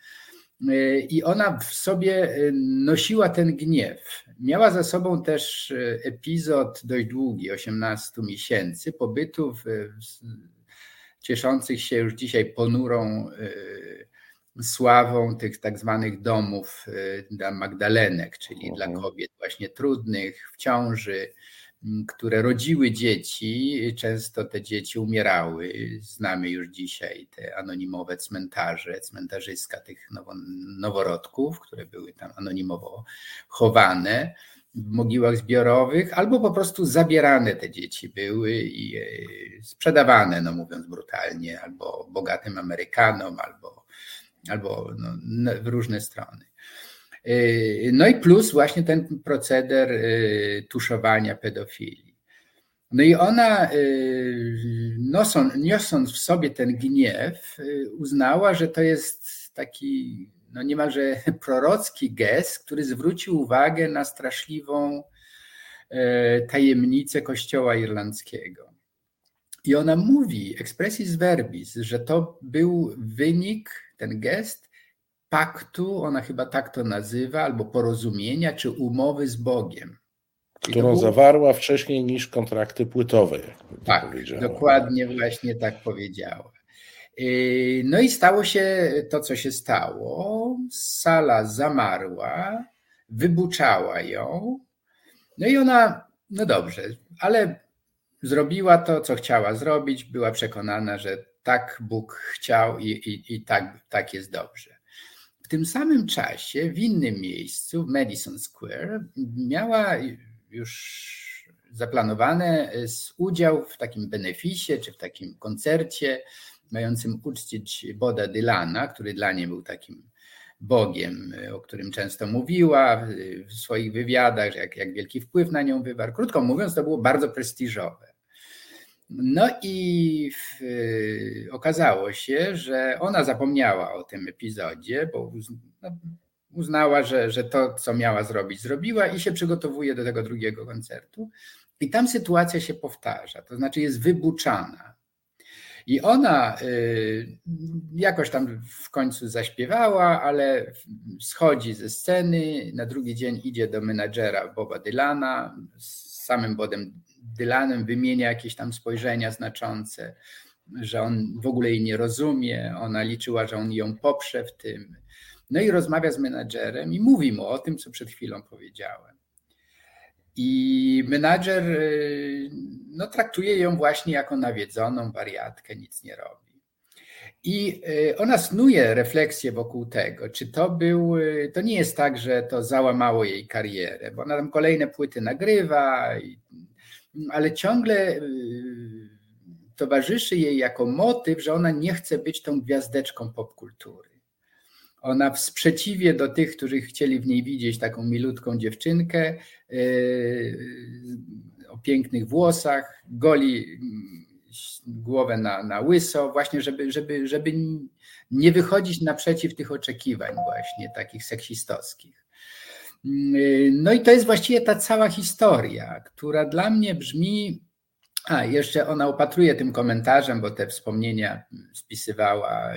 I ona w sobie nosiła ten gniew. Miała za sobą też epizod dość długi, 18 miesięcy pobytu w, cieszących się już dzisiaj ponurą sławą tych tak zwanych domów dla Magdalenek, czyli dla kobiet właśnie trudnych, w ciąży, które rodziły dzieci, często te dzieci umierały. Znamy już dzisiaj te anonimowe cmentarze, cmentarzyska tych noworodków, które były tam anonimowo chowane w mogiłach zbiorowych, albo po prostu zabierane te dzieci były i e, sprzedawane, no mówiąc brutalnie, albo bogatym Amerykanom, albo, albo no, w różne strony. Yy, no i plus właśnie ten proceder yy, tuszowania pedofilii. No i ona, yy, nosąc, niosąc w sobie ten gniew, uznała, że to jest taki no niemalże *laughs* prorocki gest, który zwrócił uwagę na straszliwą tajemnicę Kościoła Irlandzkiego. I ona mówi, expressis verbis, że to był wynik, ten gest, paktu, ona chyba tak to nazywa, albo porozumienia, czy umowy z Bogiem. Którą było... zawarła wcześniej niż kontrakty płytowe. Tak, dokładnie właśnie tak powiedziała. Yy, no i stało się to, co się stało. Sala zamarła. wybuczała ją. No i ona, no dobrze, ale zrobiła to, co chciała zrobić, była przekonana, że tak Bóg chciał i, i, i tak, tak jest dobrze. Tym samym czasie, w innym miejscu, w Madison Square, miała już zaplanowane udział w takim beneficie czy w takim koncercie mającym uczcić Boda Dylana, który dla niej był takim Bogiem, o którym często mówiła w swoich wywiadach, jak, jak wielki wpływ na nią wywarł. Krótko mówiąc, to było bardzo prestiżowe. No i w, okazało się, że ona zapomniała o tym epizodzie, bo no, uznała, że, że to, co miała zrobić, zrobiła i się przygotowuje do tego drugiego koncertu. I tam sytuacja się powtarza, to znaczy jest wybuczana. I ona y, jakoś tam w końcu zaśpiewała, ale schodzi ze sceny, na drugi dzień idzie do menadżera Boba Dylana, z samym Bobem Dylanem wymienia jakieś tam spojrzenia znaczące, że on w ogóle jej nie rozumie, ona liczyła, że on ją poprze w tym. No i rozmawia z menadżerem i mówi mu o tym, co przed chwilą powiedziałem. I menadżer y, no, traktuje ją właśnie jako nawiedzoną wariatkę, nic nie robi. I y, ona snuje refleksję wokół tego, czy to był, y, to nie jest tak, że to załamało jej karierę, bo ona tam kolejne płyty nagrywa, ale ciągle towarzyszy jej jako motyw, że ona nie chce być tą gwiazdeczką popkultury. Ona w sprzeciwie do tych, którzy chcieli w niej widzieć taką milutką dziewczynkę yy, o pięknych włosach, goli mm, głowę na, na łyso, właśnie żeby, żeby, żeby nie wychodzić naprzeciw tych oczekiwań właśnie takich seksistowskich. Yy, no i to jest właściwie ta cała historia, która dla mnie brzmi a, jeszcze ona opatruje tym komentarzem, bo te wspomnienia spisywała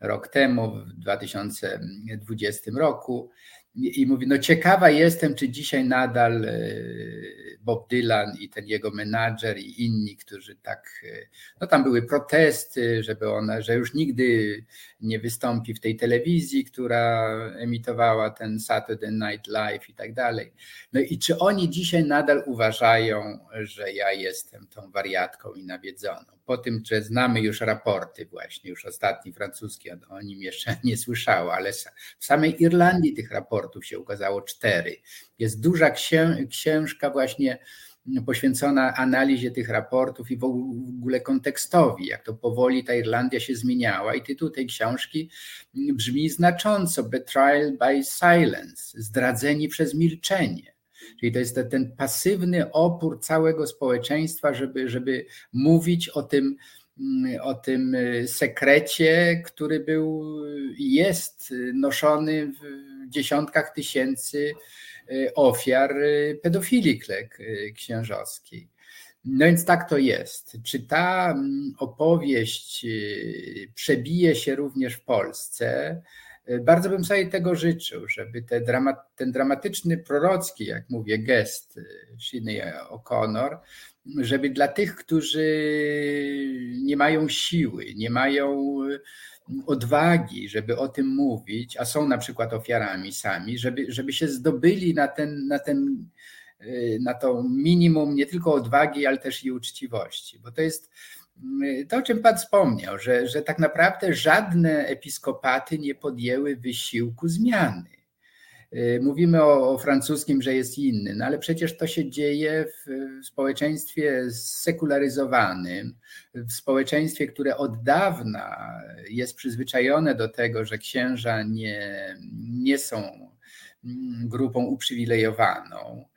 rok temu, w 2020 roku. I mówi, no ciekawa jestem, czy dzisiaj nadal e, Bob Dylan i ten jego menadżer i inni, którzy tak, e, no tam były protesty, żeby ona, że już nigdy nie wystąpi w tej telewizji, która emitowała ten Saturday Night Live i tak dalej. No i czy oni dzisiaj nadal uważają, że ja jestem tą wariatką i nawiedzoną? Po tym, że znamy już raporty, właśnie już ostatni francuski, o nim jeszcze *laughs* nie słyszało, ale w samej Irlandii tych raportów się ukazało cztery. Jest duża książka właśnie poświęcona analizie tych raportów i w ogóle kontekstowi, jak to powoli ta Irlandia się zmieniała. I tytuł tej książki brzmi znacząco: Betrayal by Silence zdradzeni przez milczenie. Czyli to jest ten pasywny opór całego społeczeństwa, żeby, żeby mówić o tym, mm, o tym y, sekrecie, który był i jest noszony w dziesiątkach tysięcy y, ofiar y, pedofilii księżowskiej. No więc tak to jest. Czy ta mm, opowieść przebije się również w Polsce? Bardzo bym sobie tego życzył, żeby te ten dramatyczny, prorocki, jak mówię, gest y, Sinead O'Connor, żeby dla tych, którzy nie mają siły, nie mają y, odwagi, żeby o tym mówić, a są na przykład ofiarami sami, żeby, żeby się zdobyli na ten, na ten na to minimum nie tylko odwagi, ale też i uczciwości, bo to jest to, o czym Pan wspomniał, że, że tak naprawdę żadne episkopaty nie podjęły wysiłku zmiany. Y, mówimy o, o, francuskim, że jest inny, no ale przecież to się dzieje w, społeczeństwie sekularyzowanym, w społeczeństwie, które od dawna jest przyzwyczajone do tego, że księża nie, nie są mm, grupą uprzywilejowaną,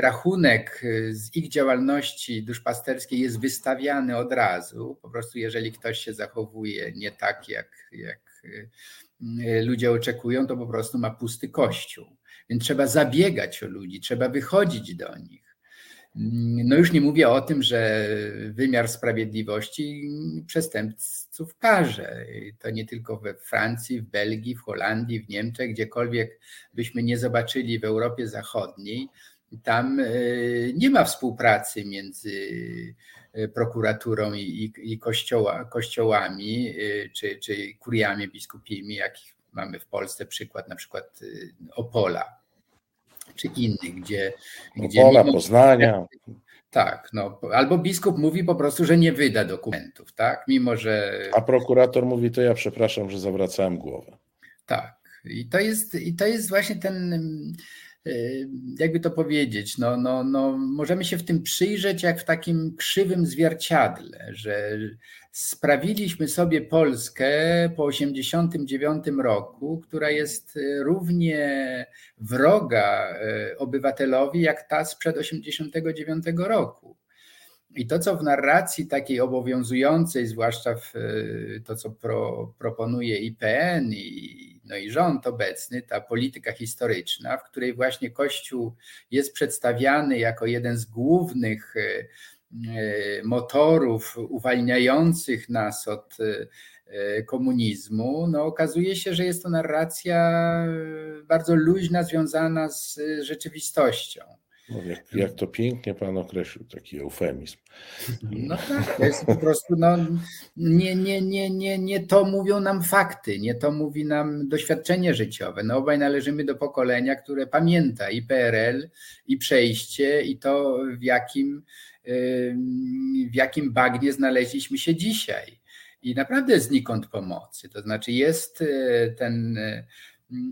rachunek e, z ich działalności duszpasterskiej jest wystawiany od razu. Po prostu, jeżeli ktoś się zachowuje nie tak, jak, jak e, ludzie oczekują, to po prostu ma pusty kościół. Więc trzeba zabiegać o ludzi, trzeba wychodzić do nich. No już nie mówię o tym, że wymiar sprawiedliwości przestępców karze. To nie tylko we Francji, w Belgii, w Holandii, w Niemczech, gdziekolwiek byśmy nie zobaczyli w Europie Zachodniej, tam e, nie ma współpracy między e, prokuraturą i, i kościoła, kościołami e, czy, czy kuriami biskupimi, jak Mamy w Polsce przykład na przykład Opola czy innych, gdzie. Opola, gdzie Poznania. Tak, no, albo biskup mówi po prostu, że nie wyda dokumentów, tak? Mimo że. A prokurator mówi, to ja przepraszam, że zawracałem głowę. Tak. I to jest, i to jest właśnie ten, jakby to powiedzieć, no, no, no, możemy się w tym przyjrzeć jak w takim krzywym zwierciadle, że sprawiliśmy sobie Polskę po 1989 roku, która jest równie wroga y, obywatelowi jak ta sprzed 1989 roku. I to, co w narracji takiej obowiązującej, zwłaszcza w y, to, co pro, proponuje IPN i no i rząd obecny, ta polityka historyczna, w której właśnie Kościół jest przedstawiany jako jeden z głównych e, e, motorów uwalniających nas od e, komunizmu, no okazuje się, że jest to narracja bardzo luźna, związana z rzeczywistością. No jak, jak, to pięknie Pan określił, taki eufemizm. No tak, to jest po prostu, no, nie, nie, nie, nie, nie to mówią nam fakty, nie to mówi nam doświadczenie życiowe. No obaj należymy do pokolenia, które pamięta i PRL, i przejście, i to w jakim, w jakim bagnie znaleźliśmy się dzisiaj. I naprawdę znikąd pomocy. To znaczy jest e, ten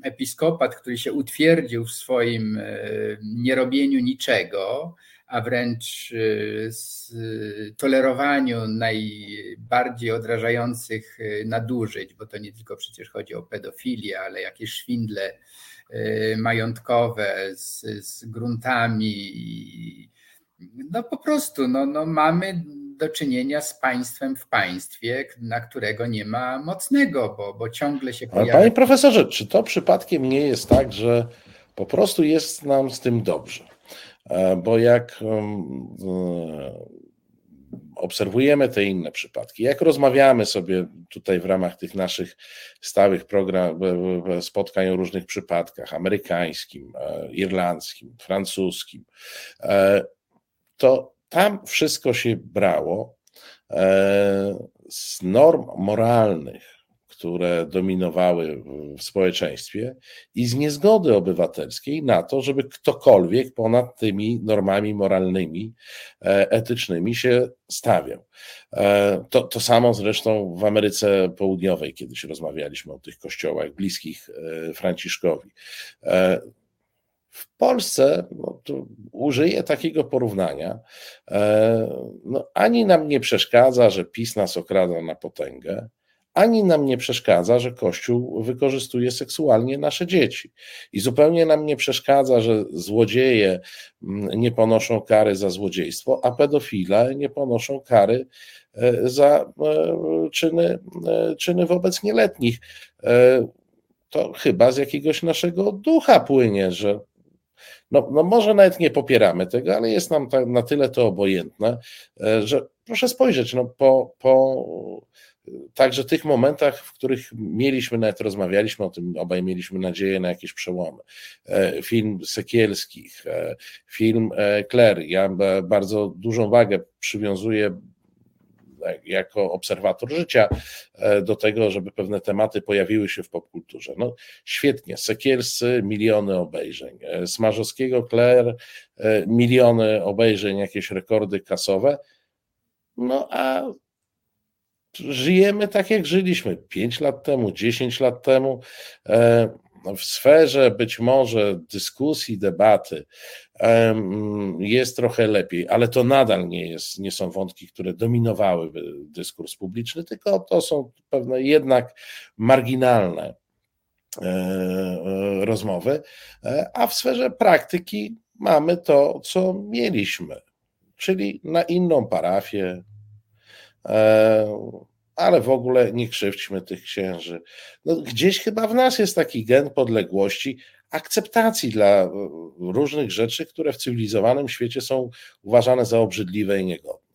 episkopat, który się utwierdził w swoim e, nierobieniu niczego, a wręcz e, tolerowaniu najbardziej odrażających e, nadużyć, bo to nie tylko przecież chodzi o pedofilię, ale jakieś szwindle majątkowe z, z gruntami. No po prostu no, no mamy do czynienia z państwem w państwie, na którego nie ma mocnego, bo, bo ciągle się pojawia. Ale panie profesorze, czy to przypadkiem nie jest tak, że po prostu jest nam z tym dobrze? E, bo jak e, obserwujemy te inne przypadki, jak rozmawiamy sobie tutaj w ramach tych naszych stałych program, e, spotkań o różnych przypadkach, amerykańskim, irlandzkim, francuskim, to tam wszystko się brało e, z norm moralnych, które dominowały w społeczeństwie i z niezgody obywatelskiej na to, żeby ktokolwiek ponad tymi normami moralnymi, e, etycznymi się stawiał. E, to, to samo zresztą w Ameryce Południowej, kiedyś rozmawialiśmy o tych kościołach bliskich Franciszkowi. W Polsce, no, użyję takiego porównania, e, no, ani nam nie przeszkadza, że PiS nas okrada na potęgę, ani nam nie przeszkadza, że Kościół wykorzystuje seksualnie nasze dzieci. I zupełnie nam nie przeszkadza, że złodzieje mm, nie ponoszą kary za złodziejstwo, a pedofile nie ponoszą kary e, za e, czyny, czyny wobec nieletnich. To chyba z jakiegoś naszego ducha płynie, że no, no może nawet nie popieramy tego, ale jest nam na tyle to obojętne, e, że proszę spojrzeć, no po, po także tych momentach, w których mieliśmy, nawet rozmawialiśmy o tym, obaj mieliśmy nadzieję na jakieś przełomy. E, film Sekielskich, e, film Claire. Ja bardzo dużą wagę przywiązuję jako obserwator życia e, do tego, żeby pewne tematy pojawiły się w popkulturze. No świetnie, Sekielscy miliony obejrzeń, e, Smarzowskiego Claire e, miliony obejrzeń, jakieś rekordy kasowe, no a żyjemy tak, jak żyliśmy. 5 lat temu, 10 lat temu w sferze być może dyskusji, debaty jest trochę lepiej, ale to nadal nie, jest, nie są wątki, które dominowały dyskurs publiczny, tylko to są pewne jednak marginalne e, e, rozmowy, e, a w sferze praktyki mamy to, co mieliśmy, czyli na inną parafię ale w ogóle nie krzywdźmy tych księży. No, gdzieś chyba w nas jest taki gen podległości, akceptacji dla e, różnych rzeczy, które w cywilizowanym świecie są uważane za obrzydliwe i niegodne.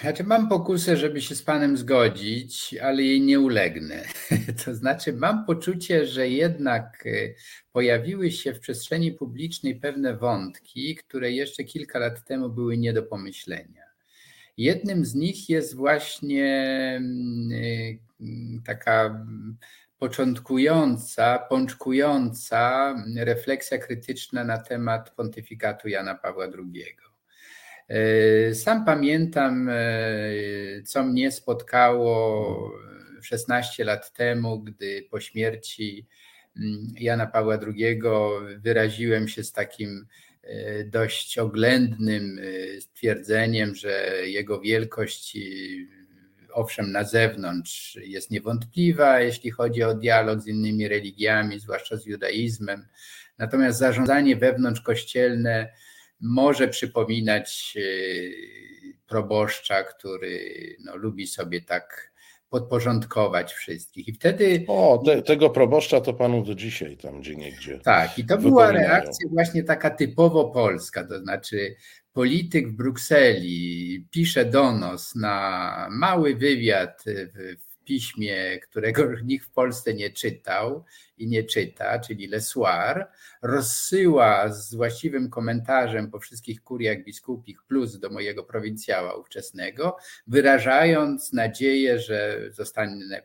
Znaczy, mam pokusę, żeby się z Panem zgodzić, ale jej nie ulegnę. *laughs* To znaczy, mam poczucie, że jednak e, pojawiły się w przestrzeni publicznej pewne wątki, które jeszcze kilka lat temu były nie do pomyślenia. Jednym z nich jest właśnie mm, taka początkująca, pączkująca refleksja krytyczna na temat pontyfikatu Jana Pawła II. E, sam pamiętam, co mnie spotkało 16 lat temu, gdy po śmierci mm, Jana Pawła II wyraziłem się z takim dość oględnym stwierdzeniem, że jego wielkość owszem, na zewnątrz jest niewątpliwa, jeśli chodzi o dialog z innymi religiami, zwłaszcza z judaizmem. Natomiast zarządzanie wewnątrzkościelne może przypominać e, proboszcza, który no, lubi sobie tak podporządkować wszystkich. I wtedy. O, te, tego proboszcza to panu do dzisiaj tam gdzie niegdzie. Tak, i to była reakcja właśnie taka typowo polska, to znaczy polityk w Brukseli pisze donos na mały wywiad w, w piśmie, którego *laughs* nikt w Polsce nie czytał i nie czyta, czyli Le Soir, rozsyła z właściwym komentarzem po wszystkich kuriach biskupich plus do mojego prowincjała ówczesnego, wyrażając nadzieję, że zostanę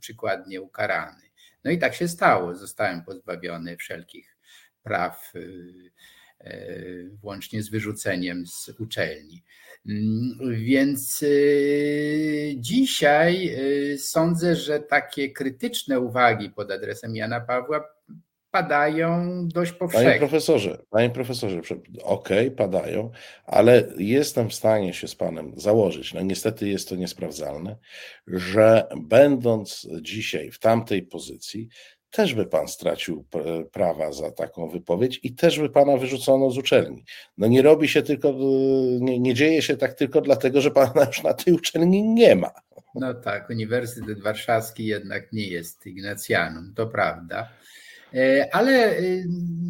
przykładnie ukarany. No i tak się stało. Zostałem pozbawiony wszelkich praw y, E, włącznie z wyrzuceniem z uczelni. Mm, więc e, dzisiaj e, sądzę, że takie krytyczne uwagi pod adresem Jana Pawła padają dość powszechnie. Panie profesorze, panie profesorze, okej, okay, padają, ale jestem w stanie się z panem założyć, no niestety jest to niesprawdzalne, że będąc dzisiaj w tamtej pozycji, też by pan stracił prawa za taką wypowiedź i też by pana wyrzucono z uczelni. No nie robi się tylko, nie, nie dzieje się tak tylko dlatego, że pana już na tej uczelni nie ma. No tak, Uniwersytet Warszawski jednak nie jest Ignacjanum, to prawda. E, ale e,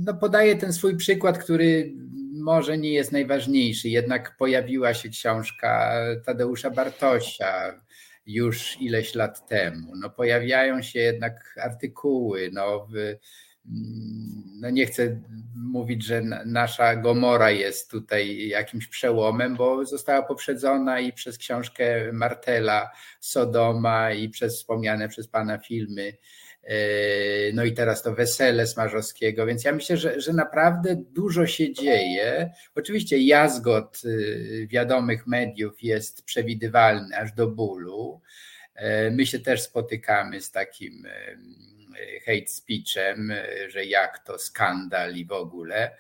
no, podaję ten swój przykład, który może nie jest najważniejszy. Jednak pojawiła się książka Tadeusza Bartosia, już ileś lat temu. No pojawiają się jednak artykuły, no, w, mm, no nie chcę mówić, że nasza Gomora jest tutaj jakimś przełomem, bo została poprzedzona i przez książkę Martela Sodoma i przez wspomniane przez pana filmy no i teraz to wesele Smarzowskiego, więc ja myślę, że, że naprawdę dużo się dzieje. Oczywiście jazgot yy, wiadomych mediów jest przewidywalny aż do bólu. Yy, my się też spotykamy z takim hate speechem, że jak to skandal i w ogóle.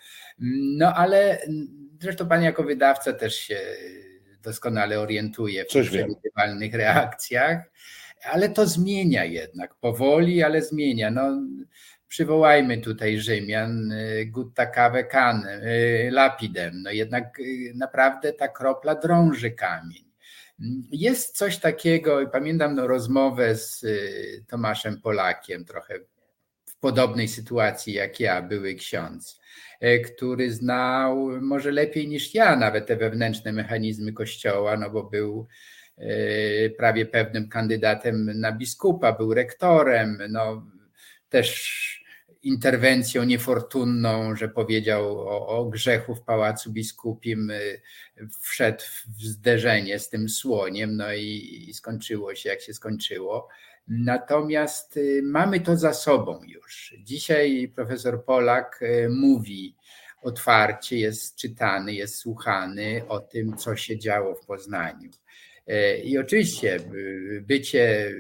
No ale zresztą pan jako wydawca też się doskonale orientuje w Coś przewidywalnych reakcjach ale to zmienia jednak, powoli, ale zmienia. No, przywołajmy tutaj Rzymian, y, gutta cave can, y, lapidem, no jednak y, naprawdę ta kropla drąży kamień. Jest coś takiego, pamiętam no, rozmowę z Tomaszem Polakiem, trochę w podobnej sytuacji jak ja, były ksiądz, który znał może lepiej niż ja nawet te wewnętrzne mechanizmy Kościoła, no bo był prawie pewnym kandydatem na biskupa, był rektorem, no też interwencją niefortunną, że powiedział o, o, grzechu w pałacu biskupim, e, wszedł w zderzenie z tym słoniem, no i, i skończyło się jak się skończyło. Natomiast e, mamy to za sobą już. Dzisiaj profesor Polak mówi otwarcie, jest czytany, jest słuchany o tym, co się działo w Poznaniu. E, I oczywiście bycie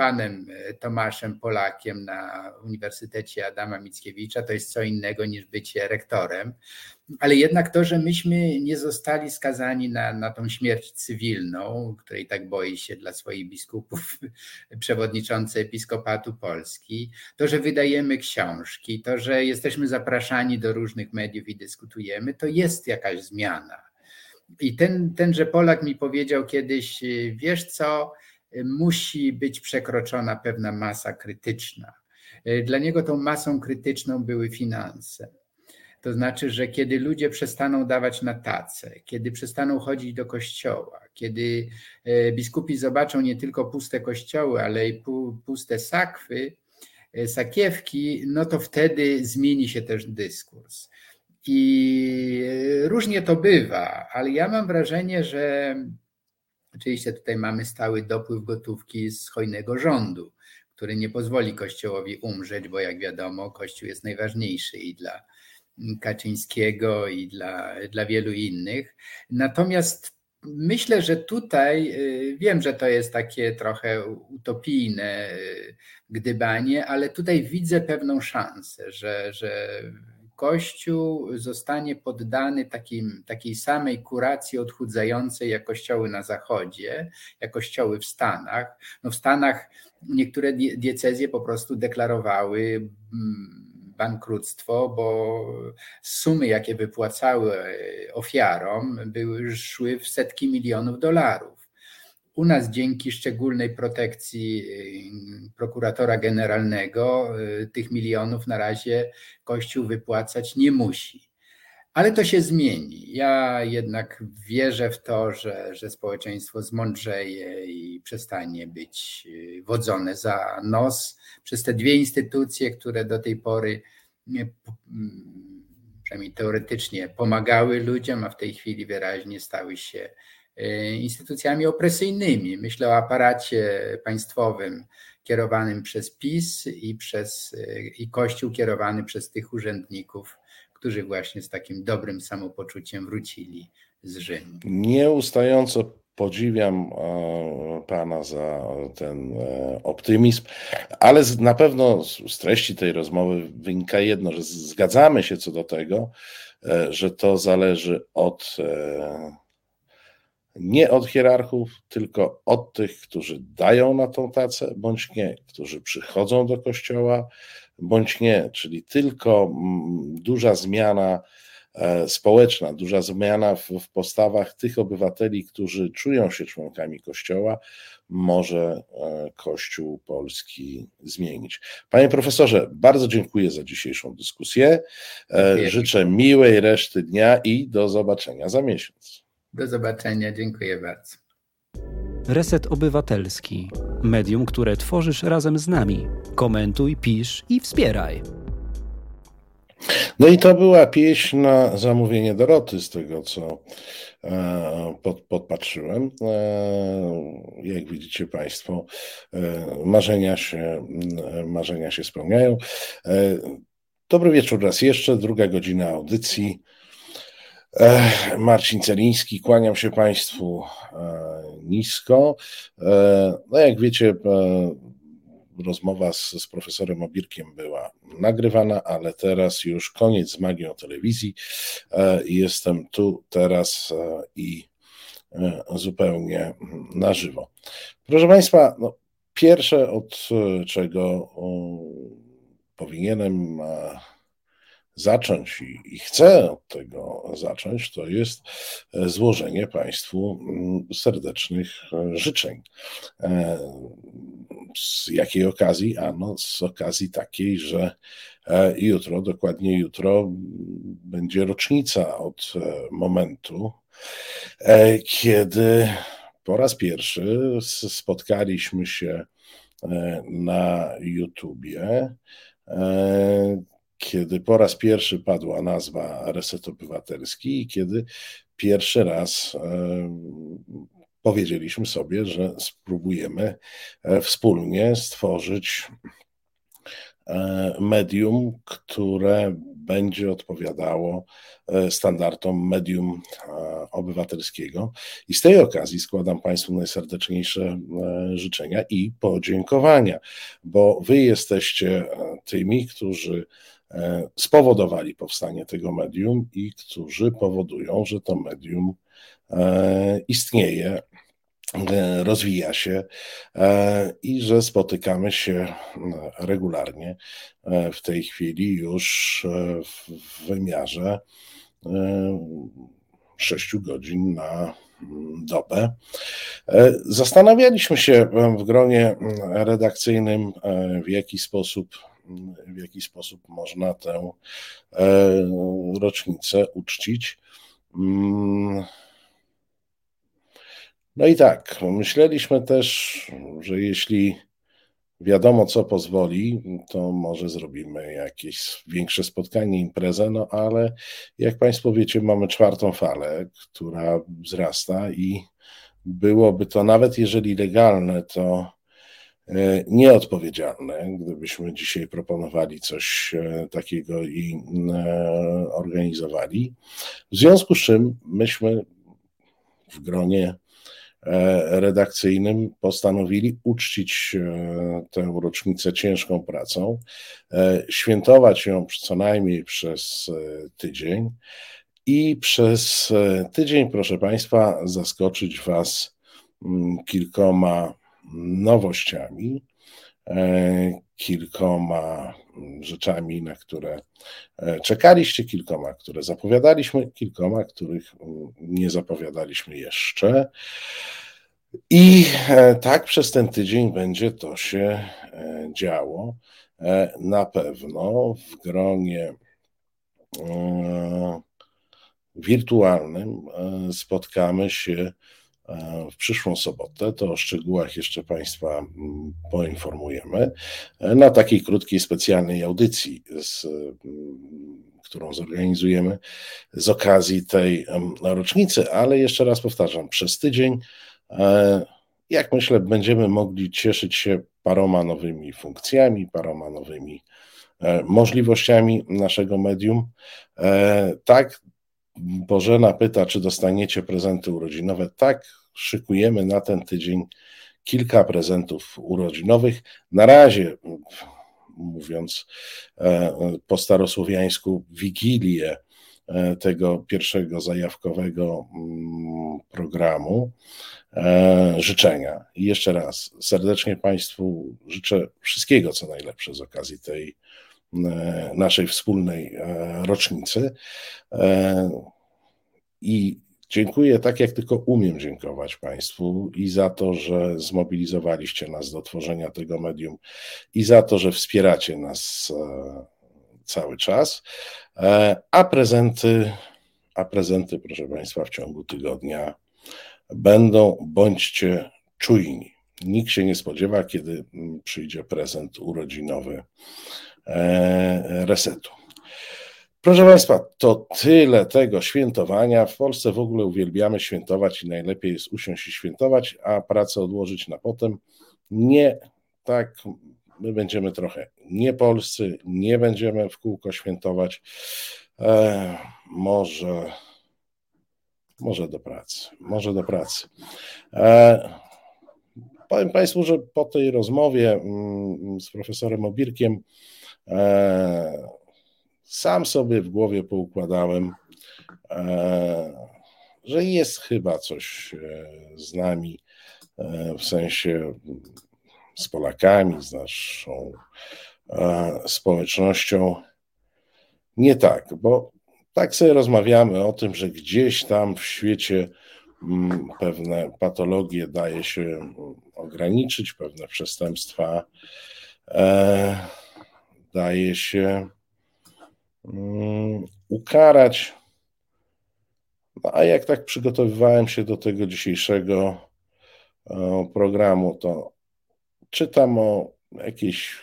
panem Tomaszem Polakiem na Uniwersytecie Adama Mickiewicza to jest co innego niż bycie rektorem, ale jednak to, że myśmy nie zostali skazani na, na tą śmierć cywilną, której tak boi się dla swoich biskupów *laughs* przewodniczący Episkopatu Polski, to, że wydajemy książki, to, że jesteśmy zapraszani do różnych mediów i dyskutujemy, to jest jakaś zmiana. I ten, tenże Polak mi powiedział kiedyś, y, wiesz co, y, musi być przekroczona pewna masa krytyczna. Y, dla niego tą masą krytyczną były finanse. To znaczy, że kiedy ludzie przestaną dawać na tacę, kiedy przestaną chodzić do kościoła, kiedy biskupi zobaczą nie tylko puste kościoły, ale i puste sakwy, sakiewki, no to wtedy zmieni się też dyskurs. I różnie to bywa, ale ja mam wrażenie, że Oczywiście tutaj mamy stały dopływ gotówki z hojnego rządu, który nie pozwoli Kościołowi umrzeć, bo jak wiadomo, Kościół jest najważniejszy i dla Kaczyńskiego, i dla, dla wielu innych. Natomiast myślę, że tutaj y, wiem, że to jest takie trochę utopijne y, gdybanie, ale tutaj widzę pewną szansę, że, że Kościół zostanie poddany takim, takiej samej kuracji odchudzającej jak kościoły na Zachodzie, jak kościoły w Stanach. No w Stanach niektóre diecezje po prostu deklarowały mm, bankructwo, bo sumy, jakie wypłacały ofiarom, były, szły w setki milionów dolarów. U nas dzięki szczególnej protekcji y, prokuratora generalnego y, tych milionów na razie Kościół wypłacać nie musi. Ale to się zmieni. Ja jednak wierzę w to, że, że społeczeństwo zmądrzeje i przestanie być y, wodzone za nos przez te dwie instytucje, które do tej pory przynajmniej teoretycznie pomagały ludziom, a w tej chwili wyraźnie stały się instytucjami opresyjnymi. Myślę o aparacie państwowym kierowanym przez PiS i przez e, i Kościół kierowany przez tych urzędników, którzy właśnie z takim dobrym samopoczuciem wrócili z Rzymu. Nieustająco podziwiam e, Pana za ten optymizm, ale na pewno z treści tej rozmowy wynika jedno, że zgadzamy się co do tego, że to zależy od nie od hierarchów, tylko od tych, którzy dają na tą tacę, bądź nie, którzy przychodzą do kościoła, bądź nie, czyli tylko mm, duża zmiana e, społeczna, duża zmiana w, w postawach tych obywateli, którzy czują się członkami kościoła, może e, Kościół Polski zmienić. Panie profesorze, bardzo dziękuję za dzisiejszą dyskusję. E. Życzę miłej reszty dnia i do zobaczenia za miesiąc. Do zobaczenia, dziękuję bardzo. Reset Obywatelski. Medium, które tworzysz razem z nami. Komentuj, pisz i wspieraj. No i to była pieśń na zamówienie Doroty, z tego co e, pod, podpatrzyłem. E, jak widzicie Państwo, e, marzenia się, marzenia się spełniają. Dobry wieczór raz jeszcze, druga godzina audycji. Marcin Celiński, kłaniam się Państwu nisko. No jak wiecie, rozmowa z, z profesorem Obirkiem była nagrywana, ale teraz już koniec z magią telewizji. Jestem tu teraz i zupełnie na żywo. Proszę Państwa, no, pierwsze od czego powinienem zacząć i, i chcę od tego zacząć, to jest e, złożenie Państwu mm, serdecznych e, życzeń. E, z jakiej okazji? Ano, z okazji takiej, że jutro, dokładnie jutro, będzie rocznica od momentu, kiedy po raz pierwszy spotkaliśmy się na YouTubie kiedy po raz pierwszy padła nazwa Reset Obywatelski i kiedy pierwszy raz powiedzieliśmy sobie, że spróbujemy e, wspólnie stworzyć e, medium, które będzie odpowiadało e, standardom medium obywatelskiego. I z tej okazji składam Państwu najserdeczniejsze życzenia i podziękowania, bo Wy jesteście tymi, którzy spowodowali powstanie tego medium i którzy powodują, że to medium e, istnieje, e, rozwija się i że spotykamy się regularnie w tej chwili już w wymiarze 6 godzin na dobę. Zastanawialiśmy się w gronie redakcyjnym, w jaki sposób w jaki sposób można tę e, rocznicę uczcić. Mm. No i tak, myśleliśmy też, że jeśli wiadomo, co pozwoli, to może zrobimy jakieś większe spotkanie, imprezę, no ale jak Państwo wiecie, mamy czwartą falę, która wzrasta i byłoby to nawet jeżeli legalne, to nieodpowiedzialne, gdybyśmy dzisiaj proponowali coś e, takiego i e, organizowali. W związku z czym myśmy w gronie redakcyjnym postanowili uczcić tę rocznicę ciężką pracą, świętować ją co najmniej przez tydzień i przez tydzień, proszę Państwa, zaskoczyć Was mm, kilkoma nowościami, e, kilkoma rzeczami, na które e, czekaliście, kilkoma, które zapowiadaliśmy, kilkoma, których mm, nie zapowiadaliśmy jeszcze. I e, tak przez ten tydzień będzie to się działo. Na pewno w gronie wirtualnym spotkamy się w przyszłą sobotę. To o szczegółach jeszcze Państwa mm, poinformujemy. Na takiej krótkiej, specjalnej audycji, z, mm, którą zorganizujemy z okazji tej rocznicy, ale jeszcze raz powtarzam, przez tydzień, e, jak myślę, będziemy mogli cieszyć się paroma nowymi funkcjami, paroma nowymi e, możliwościami naszego medium. E, tak, Bożena pyta, czy dostaniecie prezenty urodzinowe. Tak, szykujemy na ten tydzień kilka prezentów urodzinowych. Na razie, mówiąc e, po starosłowiańsku, wigilię e, tego pierwszego zajawkowego mm, programu e, życzenia. I jeszcze raz serdecznie Państwu życzę wszystkiego, co najlepsze z okazji tej naszej wspólnej rocznicy. I Dziękuję tak, jak tylko umiem dziękować Państwu i za to, że zmobilizowaliście nas do tworzenia tego medium i za to, że wspieracie nas e, cały czas. E, a prezenty, a prezenty, proszę Państwa, w ciągu tygodnia będą, bądźcie czujni. Nikt się nie spodziewa, kiedy przyjdzie prezent urodzinowy e, resetu. Proszę Państwa, to tyle tego świętowania. W Polsce w ogóle uwielbiamy świętować i najlepiej jest usiąść i świętować, a pracę odłożyć na potem. Nie tak, my będziemy trochę nie polscy, nie będziemy w kółko świętować. E, może, może do pracy, może do pracy. E, powiem Państwu, że po tej rozmowie mm, z profesorem Obirkiem e, sam sobie w głowie poukładałem, e, że jest chyba coś e, z nami, e, w sensie z Polakami, z naszą społecznością. Nie tak, bo tak sobie rozmawiamy o tym, że gdzieś tam w świecie mm, pewne patologie daje się ograniczyć, pewne przestępstwa daje się Mm, ukarać. No, a jak tak przygotowywałem się do tego dzisiejszego e, programu, to czytam o jakiejś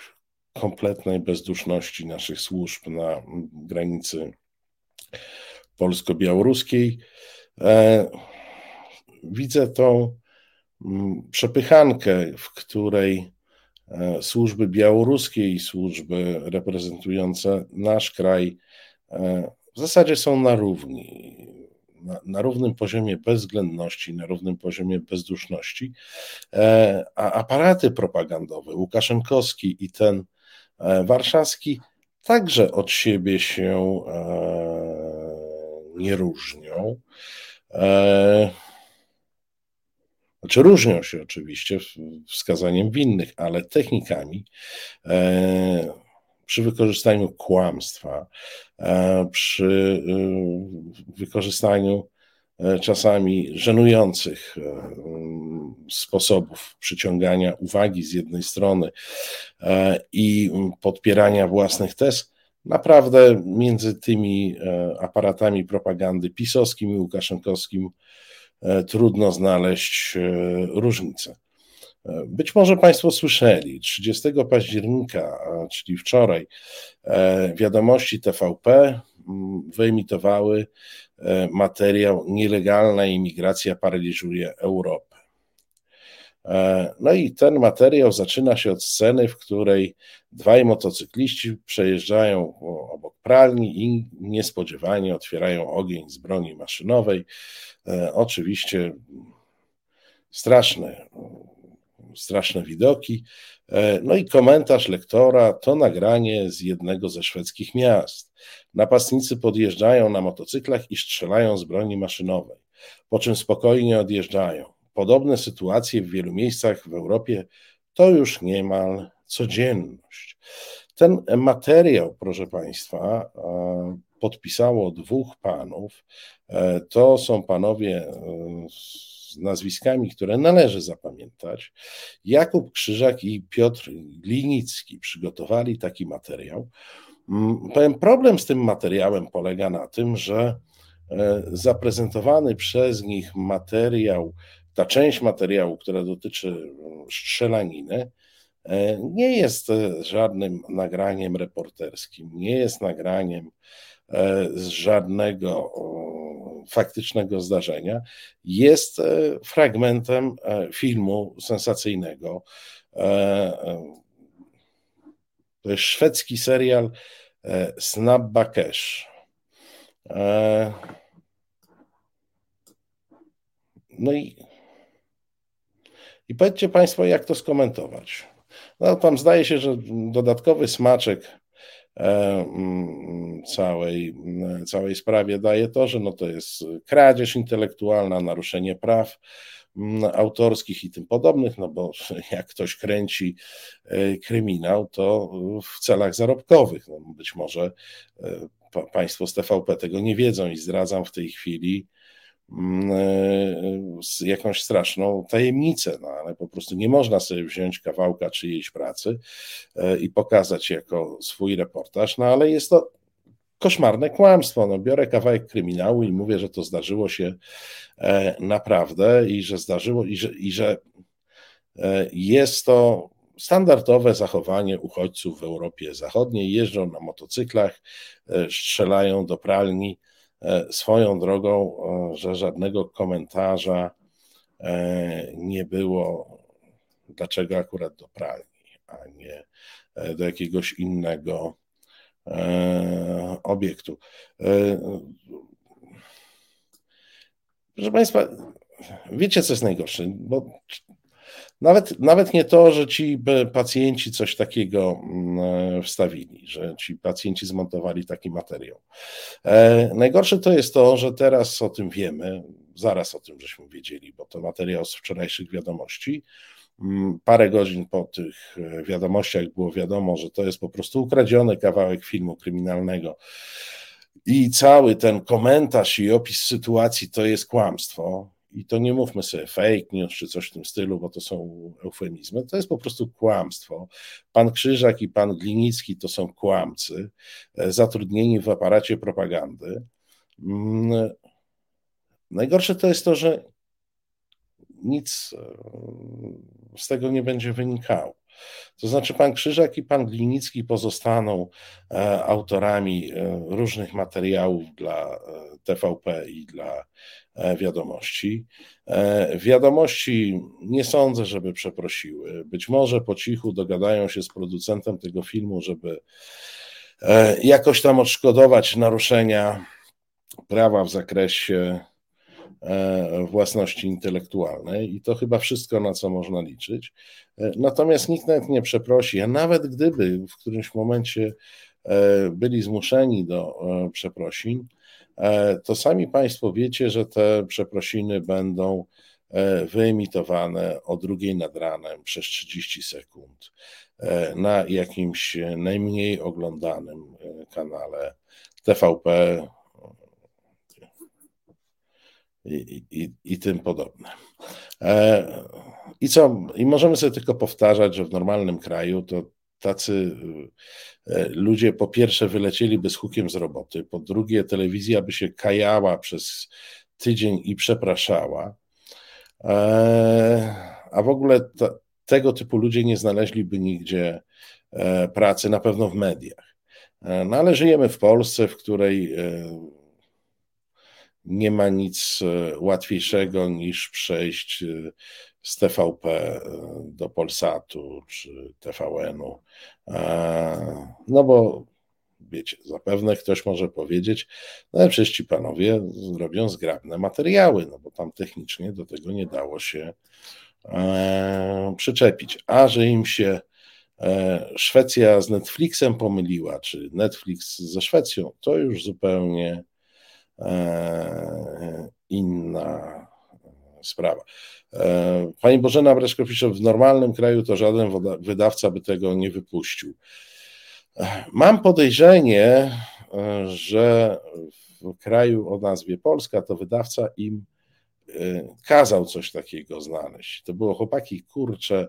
kompletnej bezduszności naszych służb na granicy polsko-białoruskiej. E, widzę tą mm, przepychankę, w której służby białoruskie i służby reprezentujące nasz kraj e, w zasadzie są na równi, na, na, równym poziomie bezwzględności, na równym poziomie bezduszności, e, a aparaty propagandowe, Łukaszenkowski i ten warszawski, także od siebie się nie różnią. Znaczy różnią się oczywiście wskazaniem winnych, ale technikami e, przy wykorzystaniu kłamstwa, e, przy e, wykorzystaniu czasami żenujących sposobów przyciągania uwagi z jednej strony i podpierania własnych tez, naprawdę między tymi aparatami propagandy pisowskim i łukaszenkowskim trudno znaleźć e, różnicę. E, być może Państwo słyszeli, 30 października, czyli wczoraj, wiadomości TVP wyemitowały materiał Nielegalna imigracja paraliżuje Europę. No i ten materiał zaczyna się od sceny, w której dwaj motocykliści przejeżdżają obok pralni i niespodziewanie otwierają ogień z broni maszynowej. Oczywiście straszne, straszne widoki. No i komentarz lektora to nagranie z jednego ze szwedzkich miast. Napastnicy podjeżdżają na motocyklach i strzelają z broni maszynowej, po czym spokojnie odjeżdżają. Podobne sytuacje w wielu miejscach w Europie to już niemal codzienność. Ten materiał, proszę Państwa, e, podpisało dwóch panów. E, to są panowie e, z nazwiskami, które należy zapamiętać. Jakub Krzyżak i Piotr Glinicki przygotowali taki materiał. Mm, problem z tym materiałem polega na tym, że zaprezentowany przez nich materiał, ta część materiału, która dotyczy mm, strzelaniny, e, nie jest e, żadnym nagraniem reporterskim, nie jest nagraniem z żadnego faktycznego zdarzenia, jest fragmentem filmu sensacyjnego. To jest szwedzki serial E, Snabba Cash. E, no i, i powiedzcie Państwo, jak to skomentować. No, tam zdaje się, że dodatkowy smaczek e, mm, całej, całej sprawie daje to, że no to jest kradzież intelektualna, naruszenie praw Mm, autorskich i tym podobnych, no bo *laughs* jak ktoś kręci e, kryminał, to w celach zarobkowych. No być może e, Państwo z TVP tego nie wiedzą i zdradzam w tej chwili mm, jakąś straszną tajemnicę, no ale po prostu nie można sobie wziąć kawałka czyjejś pracy i pokazać jako swój reportaż, no ale jest to koszmarne kłamstwo. No, biorę kawałek kryminału i mówię, że to zdarzyło się e, naprawdę i że zdarzyło, i że, i że e, jest to standardowe zachowanie uchodźców w Europie Zachodniej. Jeżdżą na motocyklach, e, strzelają do pralni. Swoją drogą, że żadnego komentarza nie było, dlaczego akurat do pralni, a nie do jakiegoś innego E, obiektu. E, proszę Państwa, wiecie, co jest najgorsze? Bo nawet, nawet nie to, że ci pacjenci coś takiego mm, wstawili, że ci pacjenci zmontowali taki materiał. E, najgorsze to jest to, że teraz o tym wiemy, zaraz o tym żeśmy wiedzieli, bo to materiał z wczorajszych wiadomości. Mm, parę godzin po tych e, wiadomościach było wiadomo, że to jest po prostu ukradziony kawałek filmu kryminalnego. I cały ten komentarz i opis sytuacji to jest kłamstwo. I to nie mówmy sobie fake news czy coś w tym stylu, bo to są eufemizmy. To jest po prostu kłamstwo. Pan Krzyżak i pan Glinicki to są kłamcy, e, zatrudnieni w aparacie propagandy. Mm, najgorsze to jest to, że nic e, z tego nie będzie wynikało. To znaczy, pan Krzyżak i pan Glinicki pozostaną e, autorami różnych materiałów dla TVP i dla wiadomości. Wiadomości nie sądzę, żeby przeprosiły. Być może po cichu dogadają się z producentem tego filmu, żeby jakoś tam odszkodować naruszenia prawa w zakresie E, własności intelektualnej i to chyba wszystko, na co można liczyć. E, natomiast nikt nawet nie przeprosi, a nawet gdyby w którymś momencie e, byli zmuszeni do przeprosin, to sami Państwo wiecie, że te przeprosiny będą wyemitowane o drugiej nad ranem przez 30 sekund na jakimś najmniej oglądanym kanale TVP, i, i, i tym podobne. E, I co? I możemy sobie tylko powtarzać, że w normalnym kraju to tacy e, ludzie po pierwsze wylecieliby z hukiem z roboty, po drugie telewizja by się kajała przez tydzień i przepraszała, e, a w ogóle tego typu ludzie nie znaleźliby nigdzie pracy, na pewno w mediach. No ale żyjemy w Polsce, w której nie ma nic e, łatwiejszego niż przejść e, z TVP do Polsatu czy TVN-u. No bo wiecie, zapewne ktoś może powiedzieć, no ale przecież ci panowie robią zgrabne materiały, no bo tam technicznie do tego nie dało się e, przyczepić. A że im się e, Szwecja z Netflixem pomyliła, czy Netflix ze Szwecją, to już zupełnie e, inna sprawa. E, pani Bożena Breszko pisze, w normalnym kraju to żaden wydawca by tego nie wypuścił. Mam podejrzenie, że w kraju o nazwie Polska to wydawca im e, kazał coś takiego znaleźć. To było chłopaki, kurcze,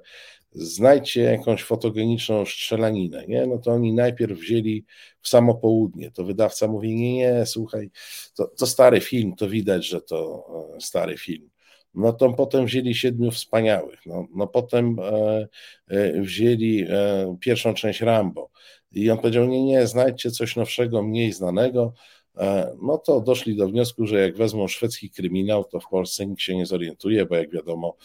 znajdźcie jakąś fotogeniczną strzelaninę, nie? No to oni najpierw wzięli w samo południe. To wydawca mówi, nie, nie, słuchaj, to, to stary film, to widać, że to e, stary film. No to potem wzięli Siedmiu Wspaniałych, no, no potem e, e, wzięli e, pierwszą część Rambo. I on powiedział, nie, nie, znajdźcie coś nowszego, mniej znanego, no to doszli do wniosku, że jak wezmą szwedzki kryminał, to w Polsce nikt się nie zorientuje, bo jak wiadomo,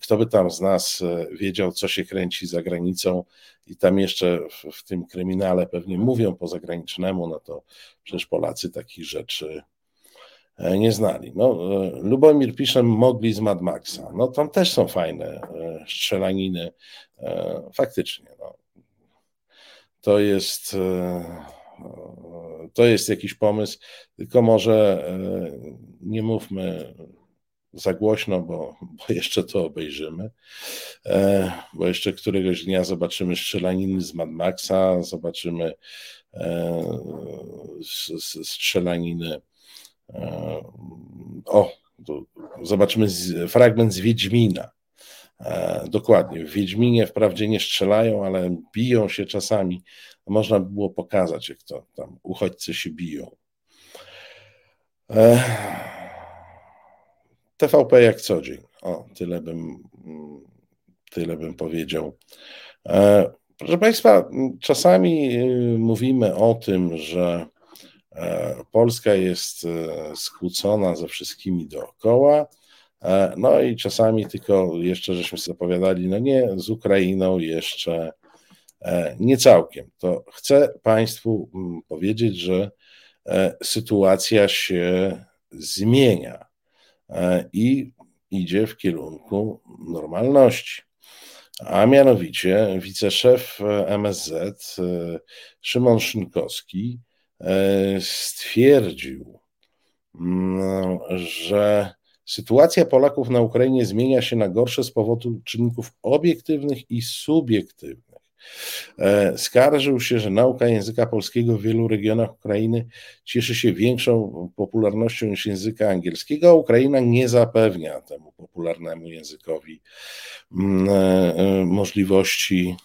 kto by tam z nas wiedział, co się kręci za granicą. I tam jeszcze w, w tym kryminale pewnie mówią po zagranicznemu, no to przecież Polacy takich rzeczy nie znali. No, Lubomir pisze, mogli z Mad Maxa. No tam też są fajne strzelaniny, faktycznie. No to jest, e, to jest jakiś pomysł, tylko może e, nie mówmy za głośno, bo, bo jeszcze to obejrzymy, e, bo jeszcze któregoś dnia zobaczymy strzelaniny z Mad Maxa, zobaczymy strzelaniny o, zobaczymy fragment z Wiedźmina, E, dokładnie. W Wiedźminie wprawdzie nie strzelają, ale biją się czasami. Można by było pokazać, jak to tam uchodźcy się biją. E, TVP jak co dzień. O, tyle bym, tyle bym powiedział. E, proszę Państwa, czasami mówimy o tym, że Polska jest skłócona ze wszystkimi dookoła E, no i czasami tylko jeszcze żeśmy zapowiadali, no nie, z Ukrainą jeszcze e, nie całkiem. To chcę Państwu mm, powiedzieć, że e, sytuacja się zmienia i idzie w kierunku normalności. A mianowicie wiceszef MSZ Szymon Szynkowski stwierdził, mm, że Sytuacja Polaków na Ukrainie zmienia się na gorsze z powodu czynników obiektywnych i subiektywnych. E, skarżył się, że nauka języka polskiego w wielu regionach Ukrainy cieszy się większą popularnością niż języka angielskiego, a Ukraina nie zapewnia temu popularnemu językowi mm, e, e, możliwości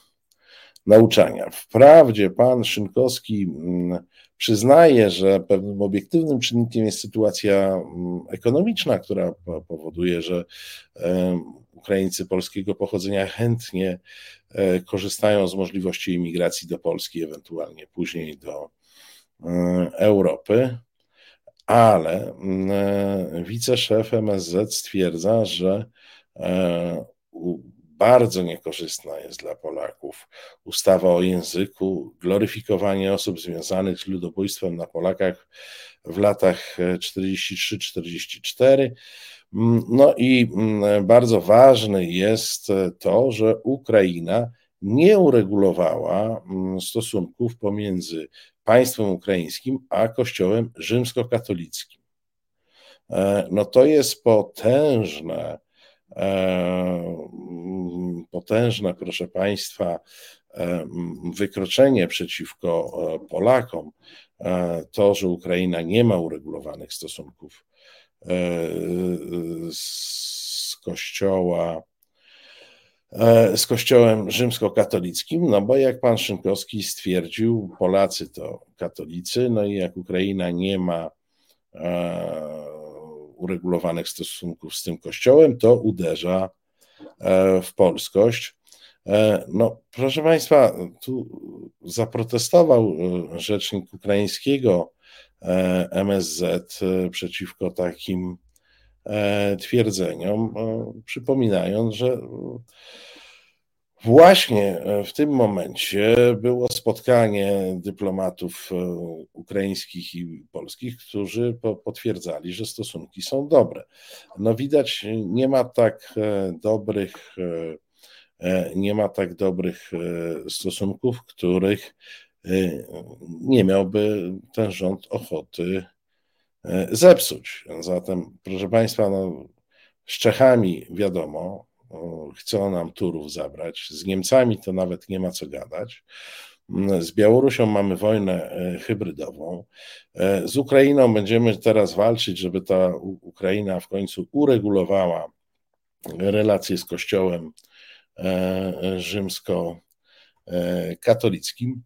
nauczania. Wprawdzie pan Szynkowski mm, przyznaje, że pewnym obiektywnym czynnikiem jest sytuacja mm, ekonomiczna, która powoduje, że Ukraińcy polskiego pochodzenia chętnie e, korzystają z możliwości imigracji do Polski, ewentualnie później do e, Europy, ale mm, e, wiceszef MSZ stwierdza, że bardzo niekorzystna jest dla Polaków. Ustawa o języku, gloryfikowanie osób związanych z ludobójstwem na Polakach w latach 43-44. No i mm, bardzo ważne jest to, że Ukraina nie uregulowała mm, stosunków pomiędzy państwem ukraińskim a Kościołem rzymskokatolickim. E, no to jest potężne E, potężne, proszę Państwa, e, wykroczenie przeciwko e, Polakom, to, że Ukraina nie ma uregulowanych stosunków z Kościoła, z Kościołem rzymskokatolickim, no bo jak pan Szynkowski stwierdził, Polacy to katolicy, no i jak Ukraina nie ma uregulowanych stosunków z tym kościołem, to uderza e, w polskość. E, no, proszę Państwa, tu zaprotestował e, rzecznik ukraińskiego MSZ przeciwko takim twierdzeniom, przypominając, że Właśnie e, w tym momencie było spotkanie dyplomatów e, ukraińskich i polskich, którzy potwierdzali, że stosunki są dobre. No widać, nie ma tak e, dobrych, nie ma tak dobrych stosunków, których nie miałby ten rząd ochoty zepsuć. Zatem, proszę Państwa, no, z Czechami wiadomo, chcą nam Turów zabrać. Z Niemcami to nawet nie ma co gadać. Z Białorusią mamy wojnę e, hybrydową. E, z Ukrainą będziemy teraz walczyć, żeby ta Ukraina w końcu uregulowała relacje z Kościołem e, rzymsko-katolickim.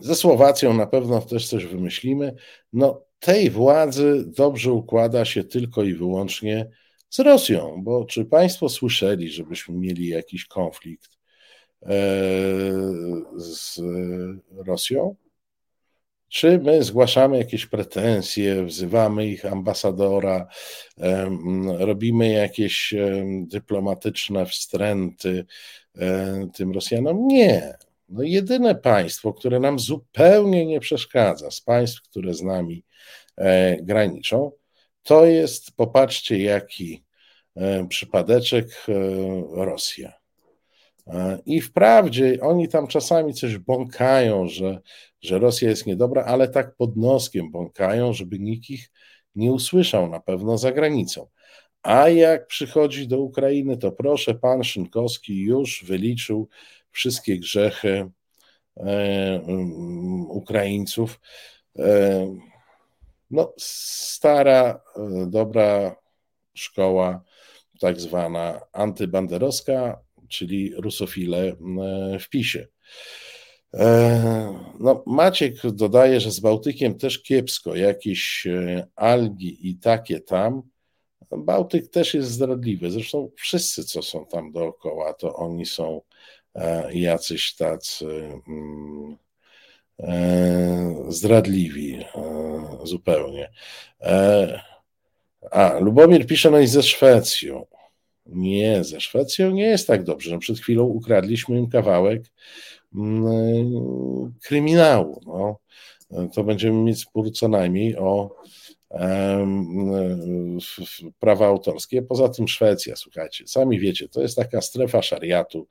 Ze Słowacją na pewno też coś wymyślimy. No, tej władzy dobrze układa się tylko i wyłącznie z Rosją, bo czy Państwo słyszeli, żebyśmy mieli jakiś konflikt e, z Rosją? Czy my zgłaszamy jakieś pretensje, wzywamy ich ambasadora, robimy jakieś dyplomatyczne wstręty e, tym Rosjanom? Nie. No jedyne państwo, które nam zupełnie nie przeszkadza, z państw, które z nami e, graniczą, to jest, popatrzcie, jaki E, przypadeczek e, Rosja. E, I wprawdzie oni tam czasami coś bąkają, że, że Rosja jest niedobra, ale tak pod noskiem bąkają, żeby nikt ich nie usłyszał na pewno za granicą. A jak przychodzi do Ukrainy, to proszę, pan Szynkowski już wyliczył wszystkie grzechy e, um, Ukraińców. E, no, stara, dobra szkoła tak zwana antybanderowska, czyli rusofile e, w PiSie. E, no, Maciek dodaje, że z Bałtykiem też kiepsko, jakieś e, algi i takie tam. Bałtyk też jest zdradliwy. Zresztą wszyscy, co są tam dookoła, to oni są jacyś tacy mm, zdradliwi zupełnie. A, Lubomir pisze, no i ze Szwecją. Nie, ze Szwecją nie jest tak dobrze. No, przed chwilą ukradliśmy im kawałek mm, kryminału. No. To będziemy mieć spór co najmniej o prawa autorskie. Poza tym Szwecja, słuchajcie, sami wiecie, to jest taka strefa szariatu.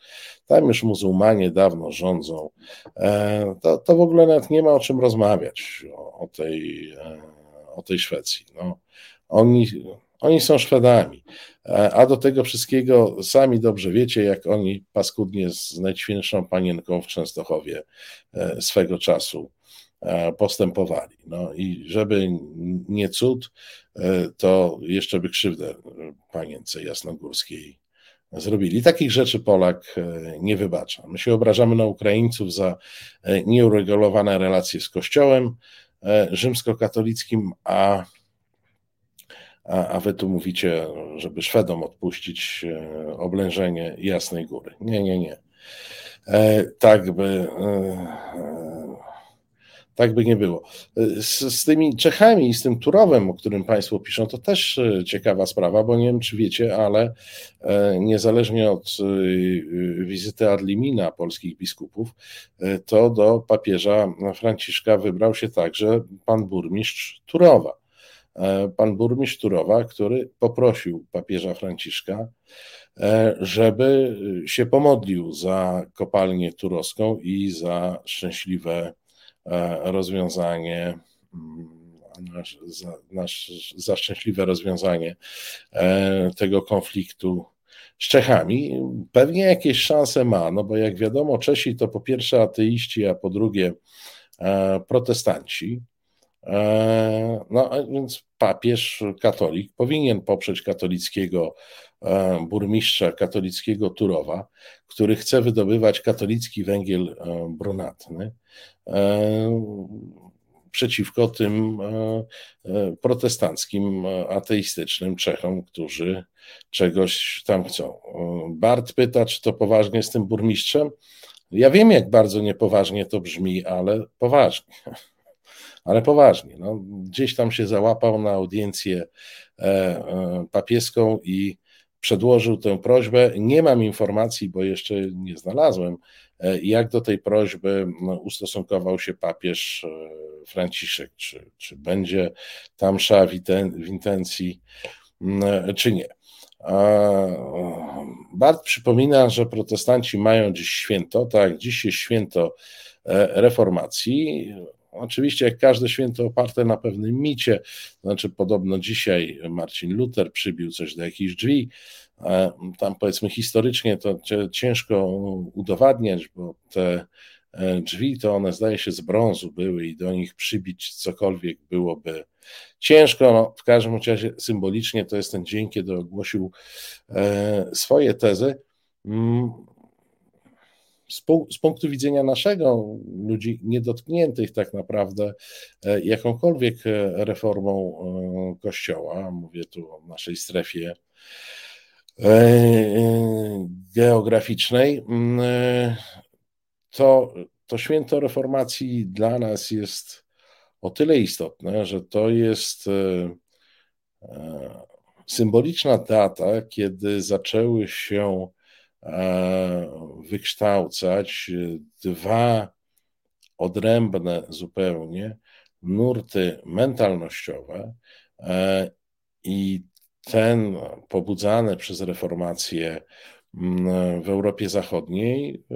Tam już muzułmanie dawno rządzą. E, to, to w ogóle nawet nie ma o czym rozmawiać o, o tej, e, o tej Szwecji. No. Oni, oni są Szwedami. A do tego wszystkiego sami dobrze wiecie, jak oni paskudnie z najświętszą panienką w Częstochowie e, swego czasu e, postępowali. No i żeby nie cud, e, to jeszcze by krzywdę panience jasnogórskiej zrobili. Takich rzeczy Polak nie wybacza. My się obrażamy na Ukraińców za nieuregulowane relacje z Kościołem rzymskokatolickim, a a, a wy tu mówicie, żeby Szwedom odpuścić e, oblężenie Jasnej Góry. Nie, nie, nie. E, tak by. E, tak by nie było. Z, z, tymi Czechami i z tym Turowem, o którym Państwo piszą, to też ciekawa sprawa, bo nie wiem, czy wiecie, ale niezależnie od wizyty Adlimina polskich biskupów, to do papieża Franciszka wybrał się także pan burmistrz Turowa. E, pan burmistrz Turowa, który poprosił papieża Franciszka, e, żeby się pomodlił za kopalnię turowską i za szczęśliwe e, rozwiązanie mm, za, za szczęśliwe rozwiązanie tego konfliktu z Czechami. Pewnie jakieś szanse ma, no bo jak wiadomo, Czesi to po pierwsze ateiści, a po drugie protestanci. E, no więc papież katolik powinien poprzeć katolickiego e, burmistrza katolickiego Turowa, który chce wydobywać katolicki węgiel e, brunatny przeciwko tym protestanckim, ateistycznym Czechom, którzy czegoś tam chcą. Bart pyta, czy to poważnie z tym burmistrzem. Ja wiem, jak bardzo niepoważnie to brzmi, ale poważnie. Ale poważnie, no, gdzieś tam się załapał na audiencję papieską i przedłożył tę prośbę. Nie mam informacji, bo jeszcze nie znalazłem, jak do tej prośby no, ustosunkował się papież Franciszek, czy, czy będzie tam msza w intencji, czy nie. Bart przypomina, że protestanci mają dziś święto, tak, dziś jest święto e, reformacji. Oczywiście, jak każde święto oparte na pewnym micie, to znaczy podobno dzisiaj Marcin Luther przybił coś do jakichś drzwi. E, tam powiedzmy historycznie to ciężko udowadniać, bo te e, drzwi to one zdaje się z brązu były i do nich przybić cokolwiek byłoby ciężko. No, w każdym razie symbolicznie to jest ten dzień, kiedy ogłosił e, swoje tezy. Z, punktu widzenia naszego, ludzi niedotkniętych tak naprawdę e, jakąkolwiek e, reformą e, Kościoła, mówię tu o naszej strefie geograficznej, mm, to, to święto reformacji dla nas jest o tyle istotne, że to jest symboliczna data, kiedy zaczęły się wykształcać dwa odrębne zupełnie nurty mentalnościowe e, i ten pobudzany przez reformację w Europie Zachodniej e,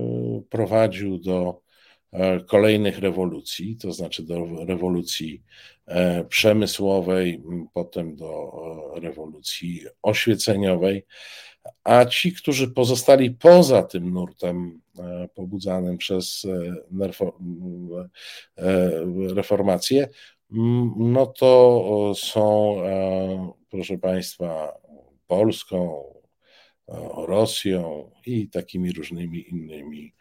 prowadził do kolejnych rewolucji, to znaczy do rewolucji przemysłowej, potem do rewolucji oświeceniowej, a ci, którzy pozostali poza tym nurtem e, pobudzanym przez e, e, reformację, no to są, proszę Państwa, Polską, Rosją i takimi różnymi innymi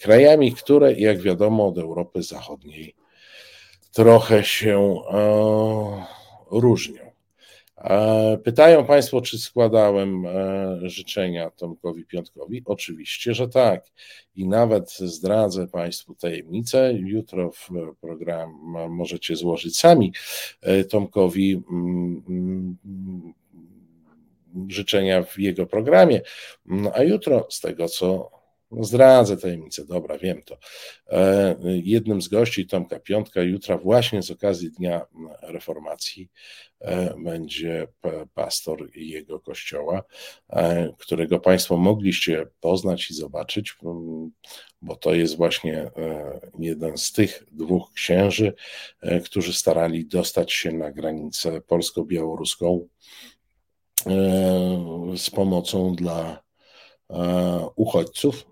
krajami, które, jak wiadomo, od Europy Zachodniej trochę się różnią. Pytają Państwo, czy składałem e, życzenia Tomkowi Piątkowi? Oczywiście, że tak. I nawet zdradzę Państwu tajemnicę. Jutro w program możecie złożyć sami e, Tomkowi mm, mm, życzenia w jego programie. No, a jutro, z tego co no zdradzę tajemnicę, dobra, wiem to. E, jednym z gości Tomka Piątka jutra właśnie z okazji Dnia Reformacji e, będzie pastor jego kościoła, e, którego Państwo mogliście poznać i zobaczyć, bo to jest właśnie jeden z tych dwóch księży, którzy starali dostać się na granicę polsko-białoruską z pomocą dla uchodźców.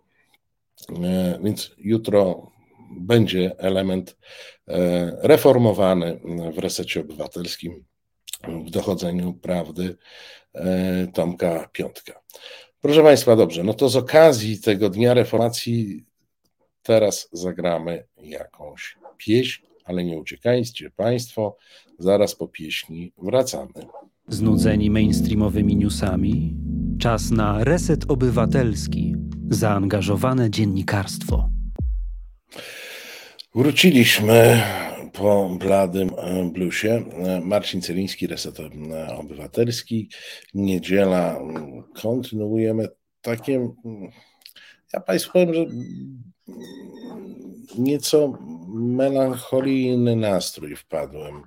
Więc jutro będzie element e, reformowany w resecie obywatelskim w dochodzeniu prawdy e, Tomka Piątka. Proszę Państwa, dobrze, no to z okazji tego Dnia Reformacji teraz zagramy jakąś pieśń, ale nie uciekajcie Państwo, zaraz po pieśni wracamy. Znudzeni mainstreamowymi newsami? Czas na reset obywatelski zaangażowane dziennikarstwo. Wróciliśmy po bladym e, bluesie. E, Marcin Celiński, Reset Obywatelski. Niedziela. Kontynuujemy takie. Ja Państwu powiem, że nieco melancholijny nastrój wpadłem.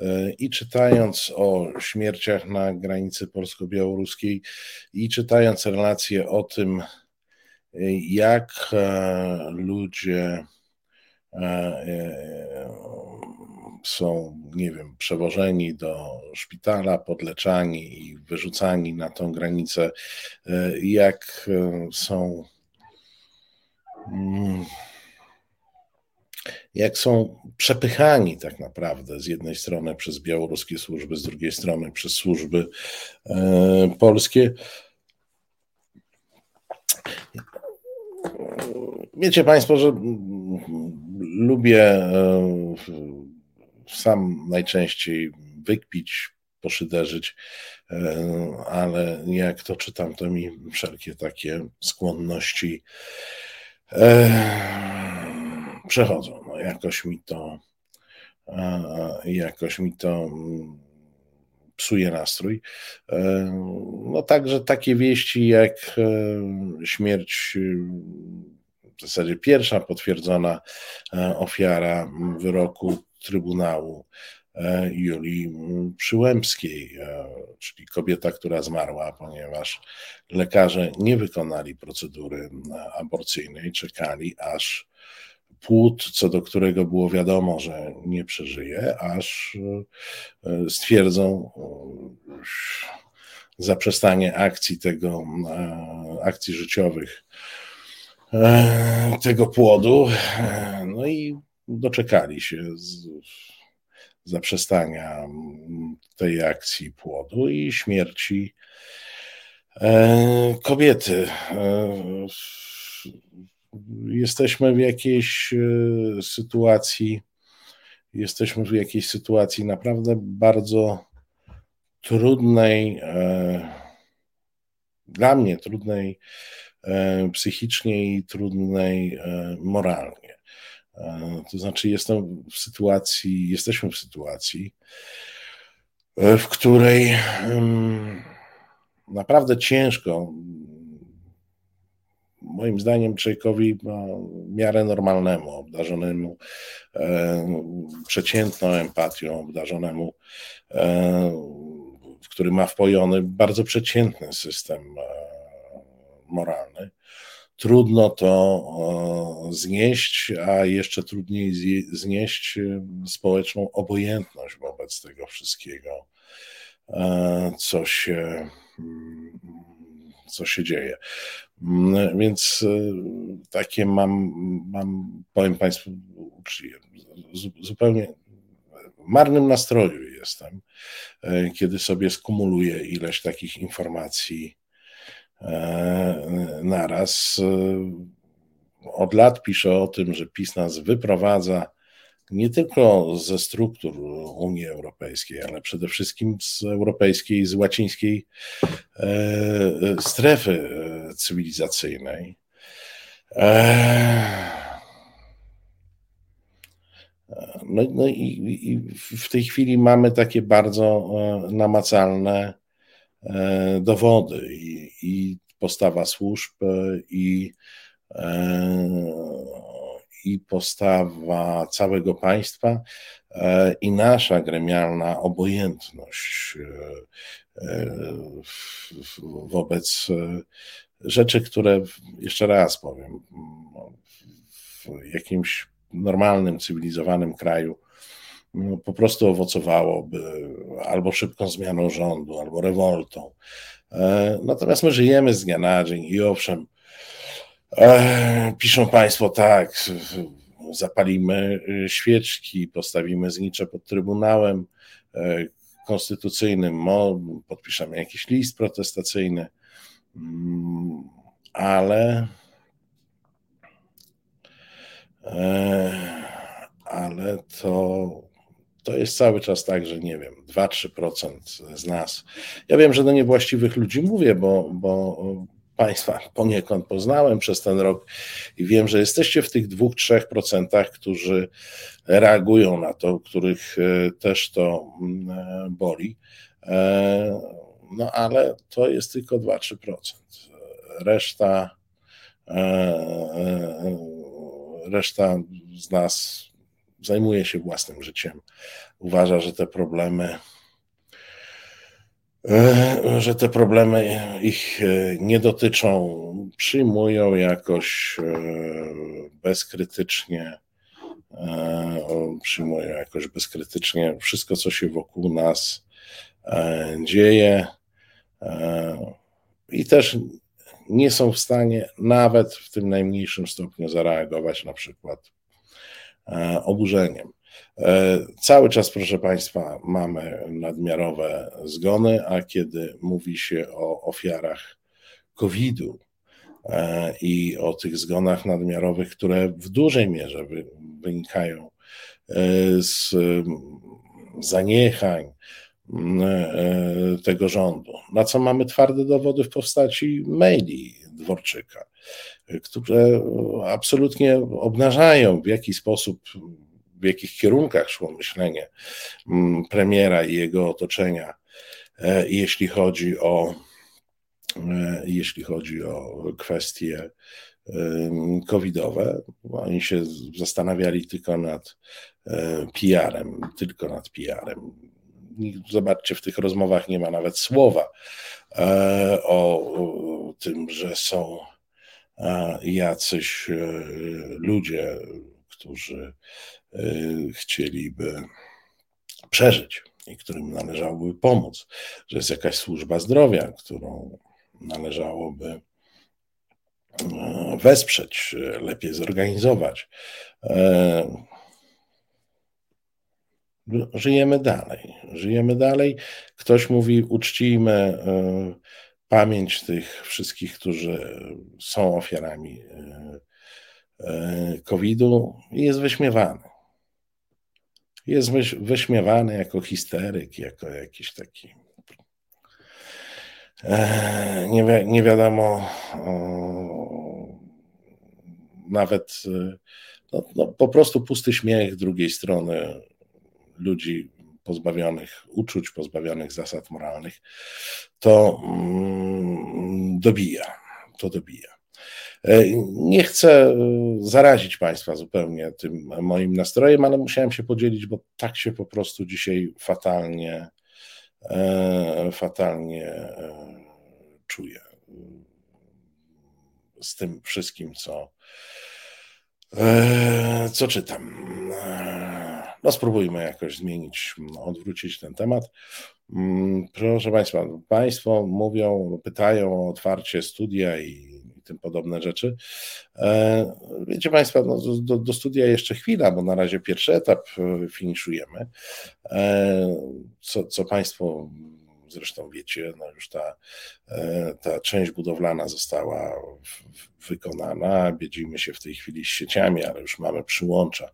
E, I czytając o śmierciach na granicy polsko-białoruskiej, i czytając relacje o tym, jak e, ludzie e, e, są, nie wiem, przewożeni do szpitala, podleczani i wyrzucani na tą granicę, jak są. Mm, jak są przepychani tak naprawdę z jednej strony przez białoruskie służby, z drugiej strony przez służby polskie. Wiecie Państwo, że lubię e, sam najczęściej wykpić, poszyderzyć, e, ale jak to czytam, to mi wszelkie takie skłonności e, przechodzą. No, jakoś mi to jakoś mi to mm, psuje nastrój. No także takie wieści jak śmierć w zasadzie pierwsza potwierdzona ofiara wyroku Trybunału E, Julii Przyłębskiej, e, czyli kobieta, która zmarła, ponieważ lekarze nie wykonali procedury aborcyjnej, czekali aż płód, co do którego było wiadomo, że nie przeżyje, aż e, stwierdzą zaprzestanie akcji tego, akcji życiowych tego płodu. No i doczekali się zaprzestania tej akcji płodu i śmierci e, kobiety. E, jesteśmy w jakiejś e, sytuacji, jesteśmy w jakiejś sytuacji naprawdę bardzo trudnej, dla mnie trudnej psychicznie i trudnej moralnie. E, to znaczy, jestem w sytuacji, jesteśmy w sytuacji, e, w której naprawdę ciężko, moim zdaniem, człowiekowi no, miarę normalnemu, obdarzonemu e, przeciętną empatią, obdarzonemu, który ma wpojony bardzo przeciętny system moralny, trudno to znieść, a jeszcze trudniej znieść społeczną obojętność wobec tego wszystkiego, e, co się, mm, co się dzieje. Mm, więc e, takie mam, mam powiem Państwu, zupełnie marnym nastroju jestem, e, kiedy sobie skumuluję ileś takich informacji E, naraz. Od lat pisze o tym, że PiS nas wyprowadza nie tylko ze struktur Unii Europejskiej, ale przede wszystkim z europejskiej, z łacińskiej e, strefy cywilizacyjnej. No, no i, i, w tej chwili mamy takie bardzo namacalne E, dowody i, i postawa służb e, i, e, i postawa całego państwa i nasza gremialna obojętność wobec rzeczy, które, jeszcze raz powiem, w jakimś normalnym, cywilizowanym kraju no, po prostu owocowałoby albo szybką zmianą rządu, albo rewoltą. E, natomiast my żyjemy z dnia na dzień i owszem, e, piszą Państwo tak, zapalimy świeczki, postawimy znicze pod Trybunałem e, Konstytucyjnym, podpiszemy jakiś list protestacyjny, mm, ale ale to to jest cały czas tak, że nie wiem, 2-3% z nas. Ja wiem, że do niewłaściwych ludzi mówię, bo, bo Państwa poniekąd poznałem przez ten rok i wiem, że jesteście w tych 2-3%, którzy reagują na to, których e, też to mm, e, boli. E, no ale to jest tylko 2-3%. Reszta, reszta z nas zajmuje się własnym życiem, uważa, że te problemy że te problemy ich e, nie dotyczą, przyjmują jakoś e, bezkrytycznie, przyjmują jakoś bezkrytycznie wszystko, co się wokół nas dzieje i też nie są w stanie nawet w tym najmniejszym stopniu zareagować na przykład E, oburzeniem. E, cały czas, proszę Państwa, mamy nadmiarowe zgony, a kiedy mówi się o ofiarach COVID-u e, i o tych zgonach nadmiarowych, które w dużej mierze wynikają z zaniechań tego rządu, na co mamy twarde dowody w postaci maili Dworczyka które absolutnie obnażają, w jaki sposób, w jakich kierunkach szło myślenie mm, premiera i jego otoczenia, jeśli chodzi o jeśli chodzi o kwestie covidowe. Oni się zastanawiali tylko nad PR-em, tylko nad PR-em. Zobaczcie, w tych rozmowach nie ma nawet słowa o tym, że są jacyś e, ludzie, którzy e, chcieliby przeżyć i którym należałoby pomóc, że jest jakaś służba zdrowia, którą należałoby e, wesprzeć, lepiej zorganizować. Żyjemy dalej. Żyjemy dalej. Ktoś mówi, uczcijmy pamięć tych wszystkich, którzy są ofiarami COVID-u, jest wyśmiewany. Jest wyśmiewany jako histeryk, jako jakiś taki. E, nie, wi nie wiadomo, nawet no, no, po prostu pusty śmiech drugiej strony ludzi pozbawionych uczuć, pozbawionych zasad moralnych, to mm, dobija. To dobija. E, nie chcę zarazić Państwa zupełnie tym moim nastrojem, ale musiałem się podzielić, bo tak się po prostu dzisiaj fatalnie, e, fatalnie e, czuję z tym wszystkim, co, co czytam. No spróbujmy jakoś zmienić, odwrócić ten temat. Mm, proszę Państwa, Państwo mówią, pytają o otwarcie studia i tym podobne rzeczy. E, wiecie Państwo, no, do, do, studia jeszcze chwila, bo na razie pierwszy etap e, finiszujemy. E, co, co Państwo zresztą wiecie, no już ta, ta część budowlana została wykonana. Biedzimy się w tej chwili z sieciami, ale już mamy przyłącza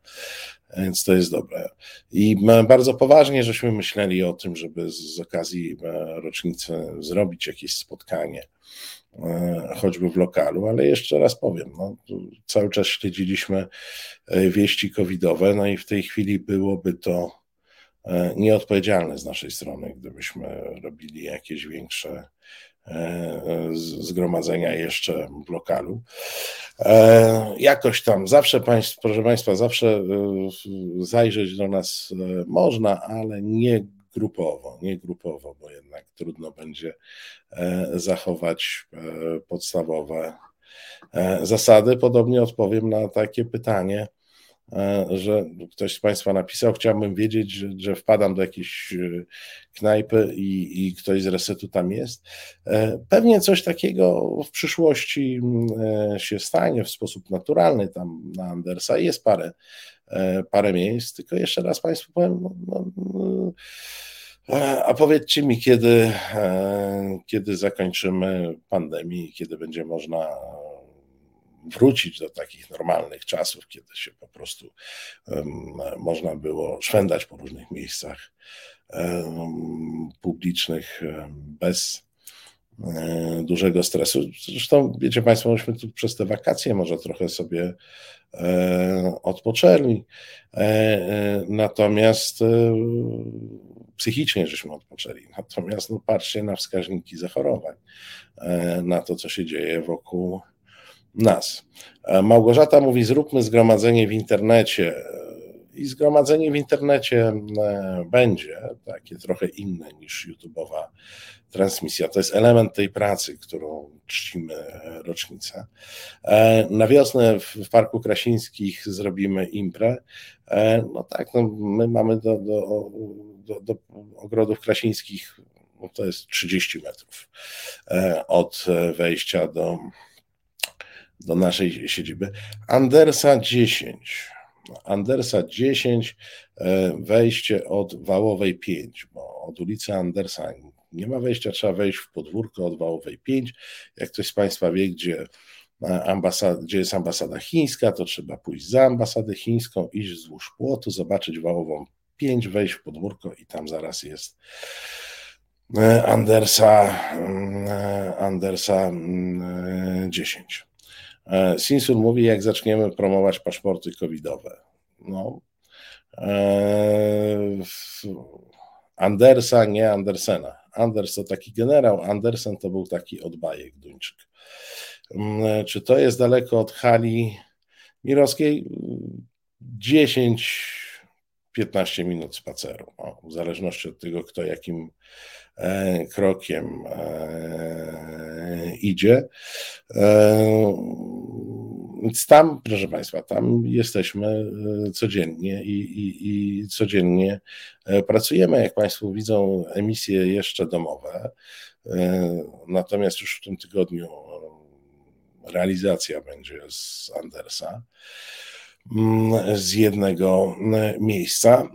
więc to jest dobre. I bardzo poważnie żeśmy myśleli o tym, żeby z okazji rocznicy zrobić jakieś spotkanie, choćby w lokalu, ale jeszcze raz powiem, no, cały czas śledziliśmy e, wieści covidowe, no i w tej chwili byłoby to nieodpowiedzialne z naszej strony, gdybyśmy robili jakieś większe zgromadzenia jeszcze w lokalu. E, jakoś tam, zawsze proszę Państwa, zawsze e, zajrzeć do nas e, można, ale nie grupowo, nie grupowo, bo jednak trudno będzie zachować podstawowe zasady. Podobnie odpowiem na takie pytanie, E, że ktoś z Państwa napisał, chciałbym wiedzieć, że, że wpadam do jakiejś e, knajpy i, i, ktoś z resetu tam jest. E, pewnie coś takiego w przyszłości się stanie w sposób naturalny tam na Andersa. Jest parę, parę miejsc, tylko jeszcze raz Państwu powiem, no, no, no a powiedzcie mi, kiedy, kiedy zakończymy pandemię, kiedy będzie można wrócić do takich normalnych czasów, kiedy się po prostu można było szwendać po różnych miejscach publicznych bez e, dużego stresu. Zresztą, wiecie Państwo, myśmy tu przez te wakacje może trochę sobie e, odpoczęli, e, natomiast psychicznie żeśmy odpoczęli. Natomiast no, patrzcie na wskaźniki zachorowań, na to, co się dzieje wokół nas. E, Małgorzata mówi: Zróbmy zgromadzenie w internecie. I zgromadzenie w internecie e, będzie takie trochę inne niż YouTube'owa transmisja. To jest element tej pracy, którą czcimy e, rocznicę. Na wiosnę w Parku Krasińskich zrobimy imprę. No tak, no my mamy do, do, do, do ogrodów krasińskich, no to jest 30 metrów od wejścia do do naszej siedziby. Andersa 10. Andersa 10, e, wejście od Wałowej 5, bo od ulicy Andersa nie ma wejścia, trzeba wejść w podwórko od Wałowej 5. Jak ktoś z Państwa wie, gdzie, e, ambasad, gdzie jest ambasada chińska, to trzeba pójść za ambasadę chińską, iść wzdłuż płotu, zobaczyć Wałową 5, wejść w podwórko i tam zaraz jest e, Andersa, mm, Andersa 10. E, Sinsul mówi, jak zaczniemy promować paszporty covidowe. No, Andersa, nie Andersena. Anders to taki generał, Andersen to był taki odbajek Duńczyk. Mm, czy to jest daleko od hali Mirowskiej? 10-15 minut spaceru, no, w zależności od tego, kto jakim e, krokiem e, idzie. E, więc tam, proszę Państwa, tam jesteśmy codziennie i, i, i codziennie pracujemy. Jak Państwo widzą, emisje jeszcze domowe. Natomiast już w tym tygodniu realizacja będzie z Andersa mm, z jednego miejsca,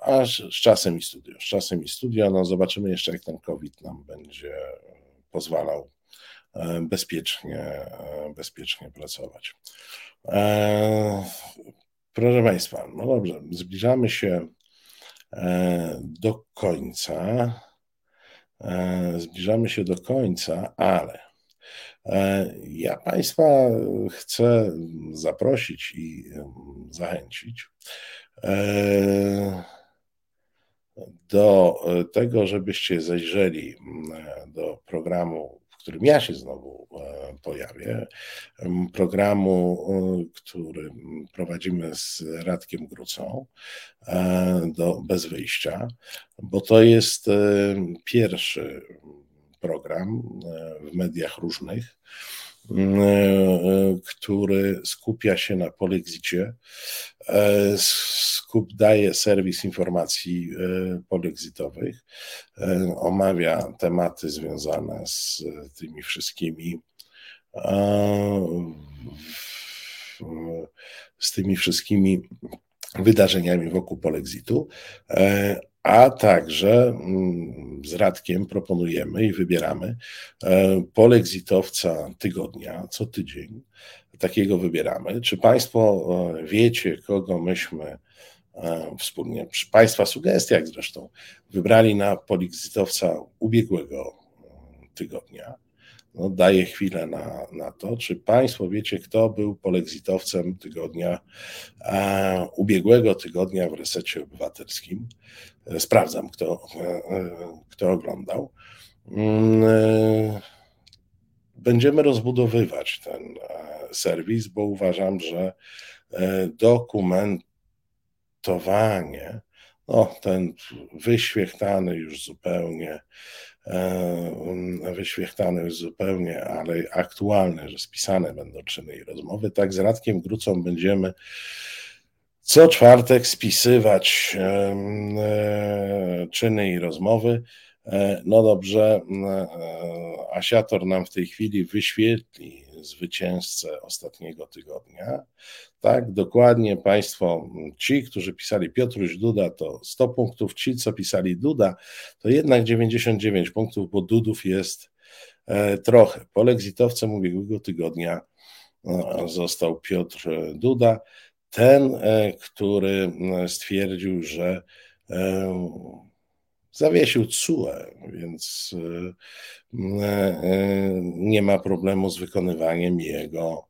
a z czasem i studio. Z czasem i studio, no zobaczymy jeszcze, jak ten COVID nam będzie pozwalał e, bezpiecznie, e, bezpiecznie pracować. E, proszę Państwa, no dobrze, zbliżamy się do końca. Zbliżamy się do końca, ale E, ja Państwa chcę zaprosić i zachęcić e, do tego, żebyście zajrzeli do programu, w którym ja się znowu e, pojawię, programu, który prowadzimy z Radkiem Grucą do Bez Wyjścia, bo to jest pierwszy program e, w mediach różnych, e, który skupia się na polexicie, e, skup daje serwis informacji polexitowych, omawia tematy związane z tymi wszystkimi z tymi wszystkimi wydarzeniami wokół polexitu, a także mm, z Radkiem proponujemy i wybieramy e, polexitowca tygodnia, co tydzień. Takiego wybieramy. Czy Państwo e, wiecie, kogo myśmy e, wspólnie, przy Państwa sugestiach zresztą, wybrali na polexitowca ubiegłego tygodnia? No, daję chwilę na, na to. Czy Państwo wiecie, kto był polexitowcem tygodnia, ubiegłego tygodnia w resecie obywatelskim? Sprawdzam, kto, kto oglądał. Mm, będziemy rozbudowywać ten e, serwis, bo uważam, że e, dokumentowanie, no, ten wyświechtany już zupełnie, e, wyświechtany już zupełnie, ale aktualny, że spisane będą czyny i rozmowy, tak z Radkiem Grucą będziemy co czwartek spisywać e, czyny i rozmowy. E, no dobrze, e, Asiator nam w tej chwili wyświetli zwycięzcę ostatniego tygodnia. Tak, dokładnie Państwo, ci, którzy pisali Piotruś Duda, to 100 punktów, ci, co pisali Duda, to jednak 99 punktów, bo Dudów jest trochę. Polexitowcem ubiegłego tygodnia został Piotr Duda ten, e, który stwierdził, że e, zawiesił CUE, więc e, nie ma problemu z wykonywaniem jego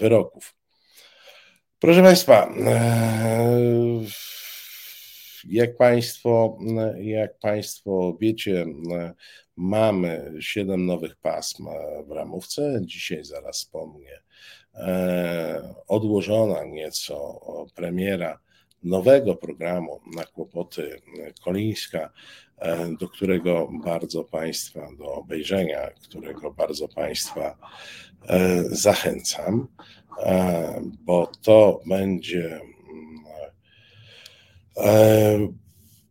wyroków. Proszę Państwa, jak Państwo, jak państwo wiecie, mamy siedem nowych pasm w ramówce. Dzisiaj zaraz wspomnę E, odłożona nieco premiera nowego programu na kłopoty Kolińska, e, do którego bardzo Państwa, do obejrzenia, którego bardzo Państwa e, zachęcam, bo to będzie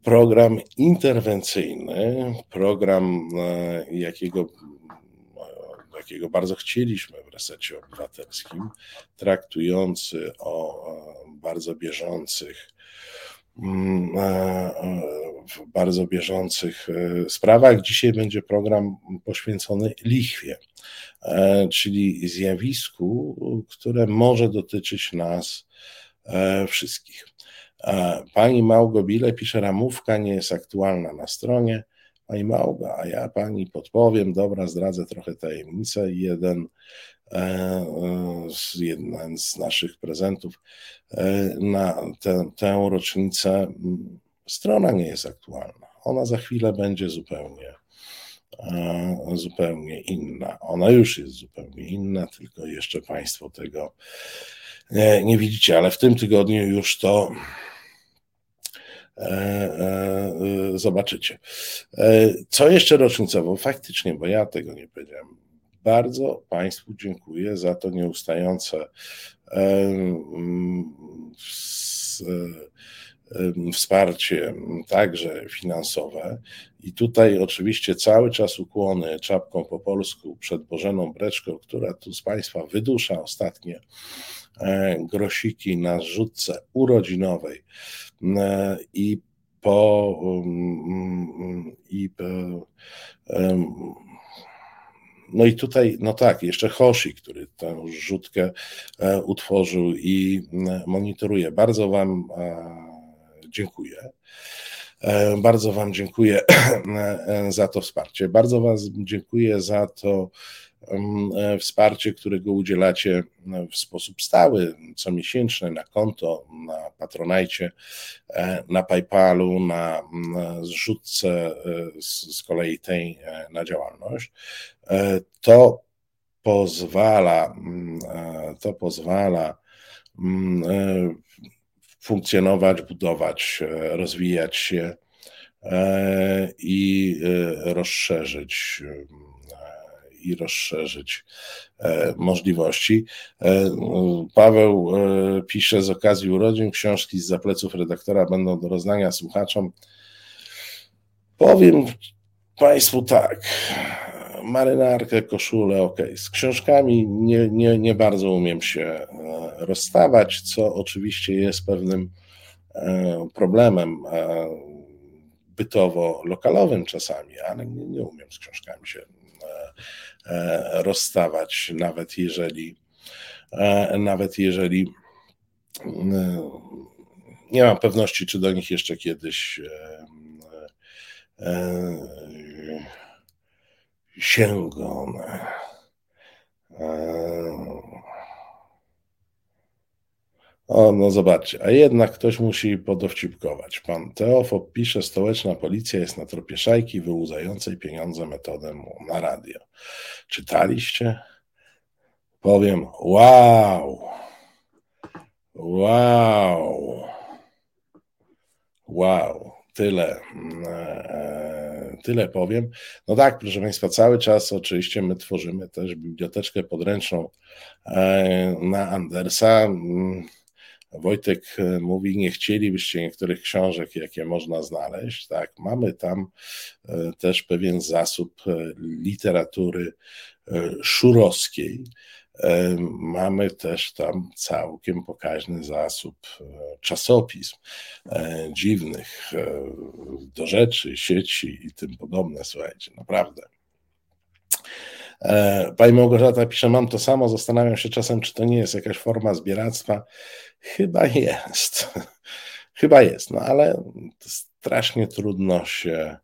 program interwencyjny, program, jakiego jakiego bardzo chcieliśmy w resecie obywatelskim, traktujący o bardzo bieżących mm, w bardzo bieżących e, sprawach. Dzisiaj będzie program poświęcony lichwie, e, czyli zjawisku, które może dotyczyć nas e, wszystkich. Pani Małgobile pisze, ramówka nie jest aktualna na stronie. Pani Małga, a ja pani podpowiem, dobra, zdradzę trochę tajemnicę. Jeden jeden z naszych prezentów na tę, tę rocznicę. Strona nie jest aktualna. Ona za chwilę będzie zupełnie zupełnie inna. Ona już jest zupełnie inna, tylko jeszcze Państwo tego nie, nie widzicie, ale w tym tygodniu już to e, e, zobaczycie. E, co jeszcze rocznicowo? Faktycznie, bo ja tego nie powiedziałem. Bardzo Państwu dziękuję za to nieustające wsparcie także finansowe. I tutaj oczywiście cały czas ukłony czapką po polsku przed Bożeną Breczką, która tu z Państwa wydusza ostatnie e, grosiki na rzutce urodzinowej e, i po mm, i no i tutaj, no tak, jeszcze Hoshi, który tę rzutkę e, utworzył i monitoruje. Bardzo Wam dziękuję. E, bardzo Wam dziękuję *clears throat* e, za to wsparcie. Bardzo Wam dziękuję za to e, wsparcie, którego udzielacie w sposób stały, comiesięczny na konto, na Patronajcie, na PayPalu, na zrzutce z kolei tej na działalność. To pozwala, mm, to pozwala mm, funkcjonować, budować, e, rozwijać się e, i e, rozszerzyć i rozszerzyć możliwości. Paweł pisze z okazji urodzin książki z zapleców redaktora będą do rozdania słuchaczom. Powiem Państwu tak, marynarkę, koszulę, ok. Z książkami nie, nie, nie bardzo umiem się e, rozstawać, co oczywiście jest pewnym e, problemem e, bytowo-lokalowym czasami, ale nie, nie umiem z książkami się rozstawać, nawet jeżeli nawet jeżeli nie mam pewności, czy do nich jeszcze kiedyś sięgnę. O, no zobaczcie, a jednak ktoś musi podowcipkować. Pan Teofob pisze, stołeczna policja jest na tropie szajki wyłudzającej pieniądze metodę na radio. Czytaliście? Powiem, wow, wow, wow, tyle. Eee tyle powiem. No tak, proszę Państwa, cały czas oczywiście my tworzymy też biblioteczkę podręczną e, na Andersa. Wojtek e, mówi, nie chcielibyście niektórych książek, jakie można znaleźć. Tak, mamy tam e, też pewien zasób literatury szurowskiej. Mamy też tam całkiem pokaźny zasób e, czasopism e, dziwnych, e, do rzeczy, sieci i tym podobne. Słuchajcie, naprawdę. Pani Małgorzata pisze, mam to samo, zastanawiam się czasem, czy to nie jest jakaś forma zbieractwa. Chyba jest. *laughs* Chyba jest, no ale strasznie trudno się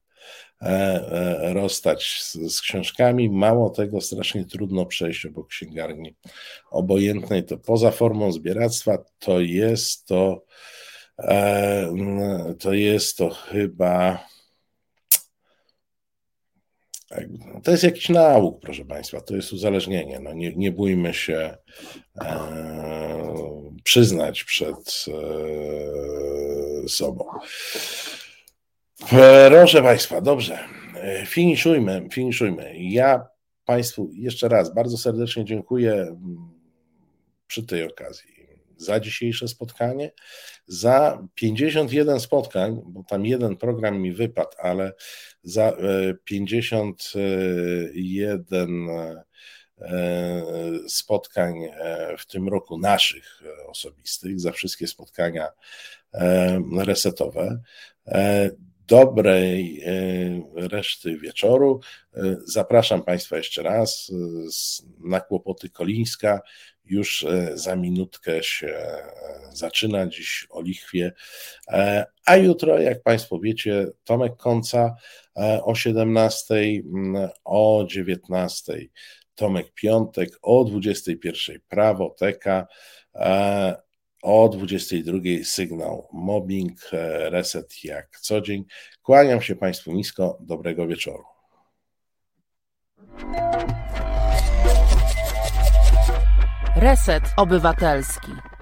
E, e, rozstać z, z, książkami. Mało tego, strasznie trudno przejść obok księgarni obojętnej. To poza formą zbieractwa to jest to, e, to jest to chyba. To jest jakiś nauk, proszę Państwa, to jest uzależnienie. No nie, nie bójmy się e, przyznać przed e, sobą. Proszę Państwa, dobrze. Finiszujmy, finiszujmy. Ja Państwu jeszcze raz bardzo serdecznie dziękuję mm, przy tej okazji za dzisiejsze spotkanie, za 51 spotkań, bo tam jeden program mi wypadł, ale za 51 e, e, spotkań e, w tym roku naszych osobistych, za wszystkie spotkania resetowe dobrej reszty wieczoru. Zapraszam Państwa jeszcze raz na kłopoty Kolińska. Już za minutkę się zaczyna dziś o lichwie. A jutro, jak Państwo wiecie, Tomek Końca o 17, o 19 Tomek Piątek, o 21 Prawoteka, o 22 sygnał mobbing, reset jak co dzień. Kłaniam się Państwu nisko, dobrego wieczoru. Reset Obywatelski.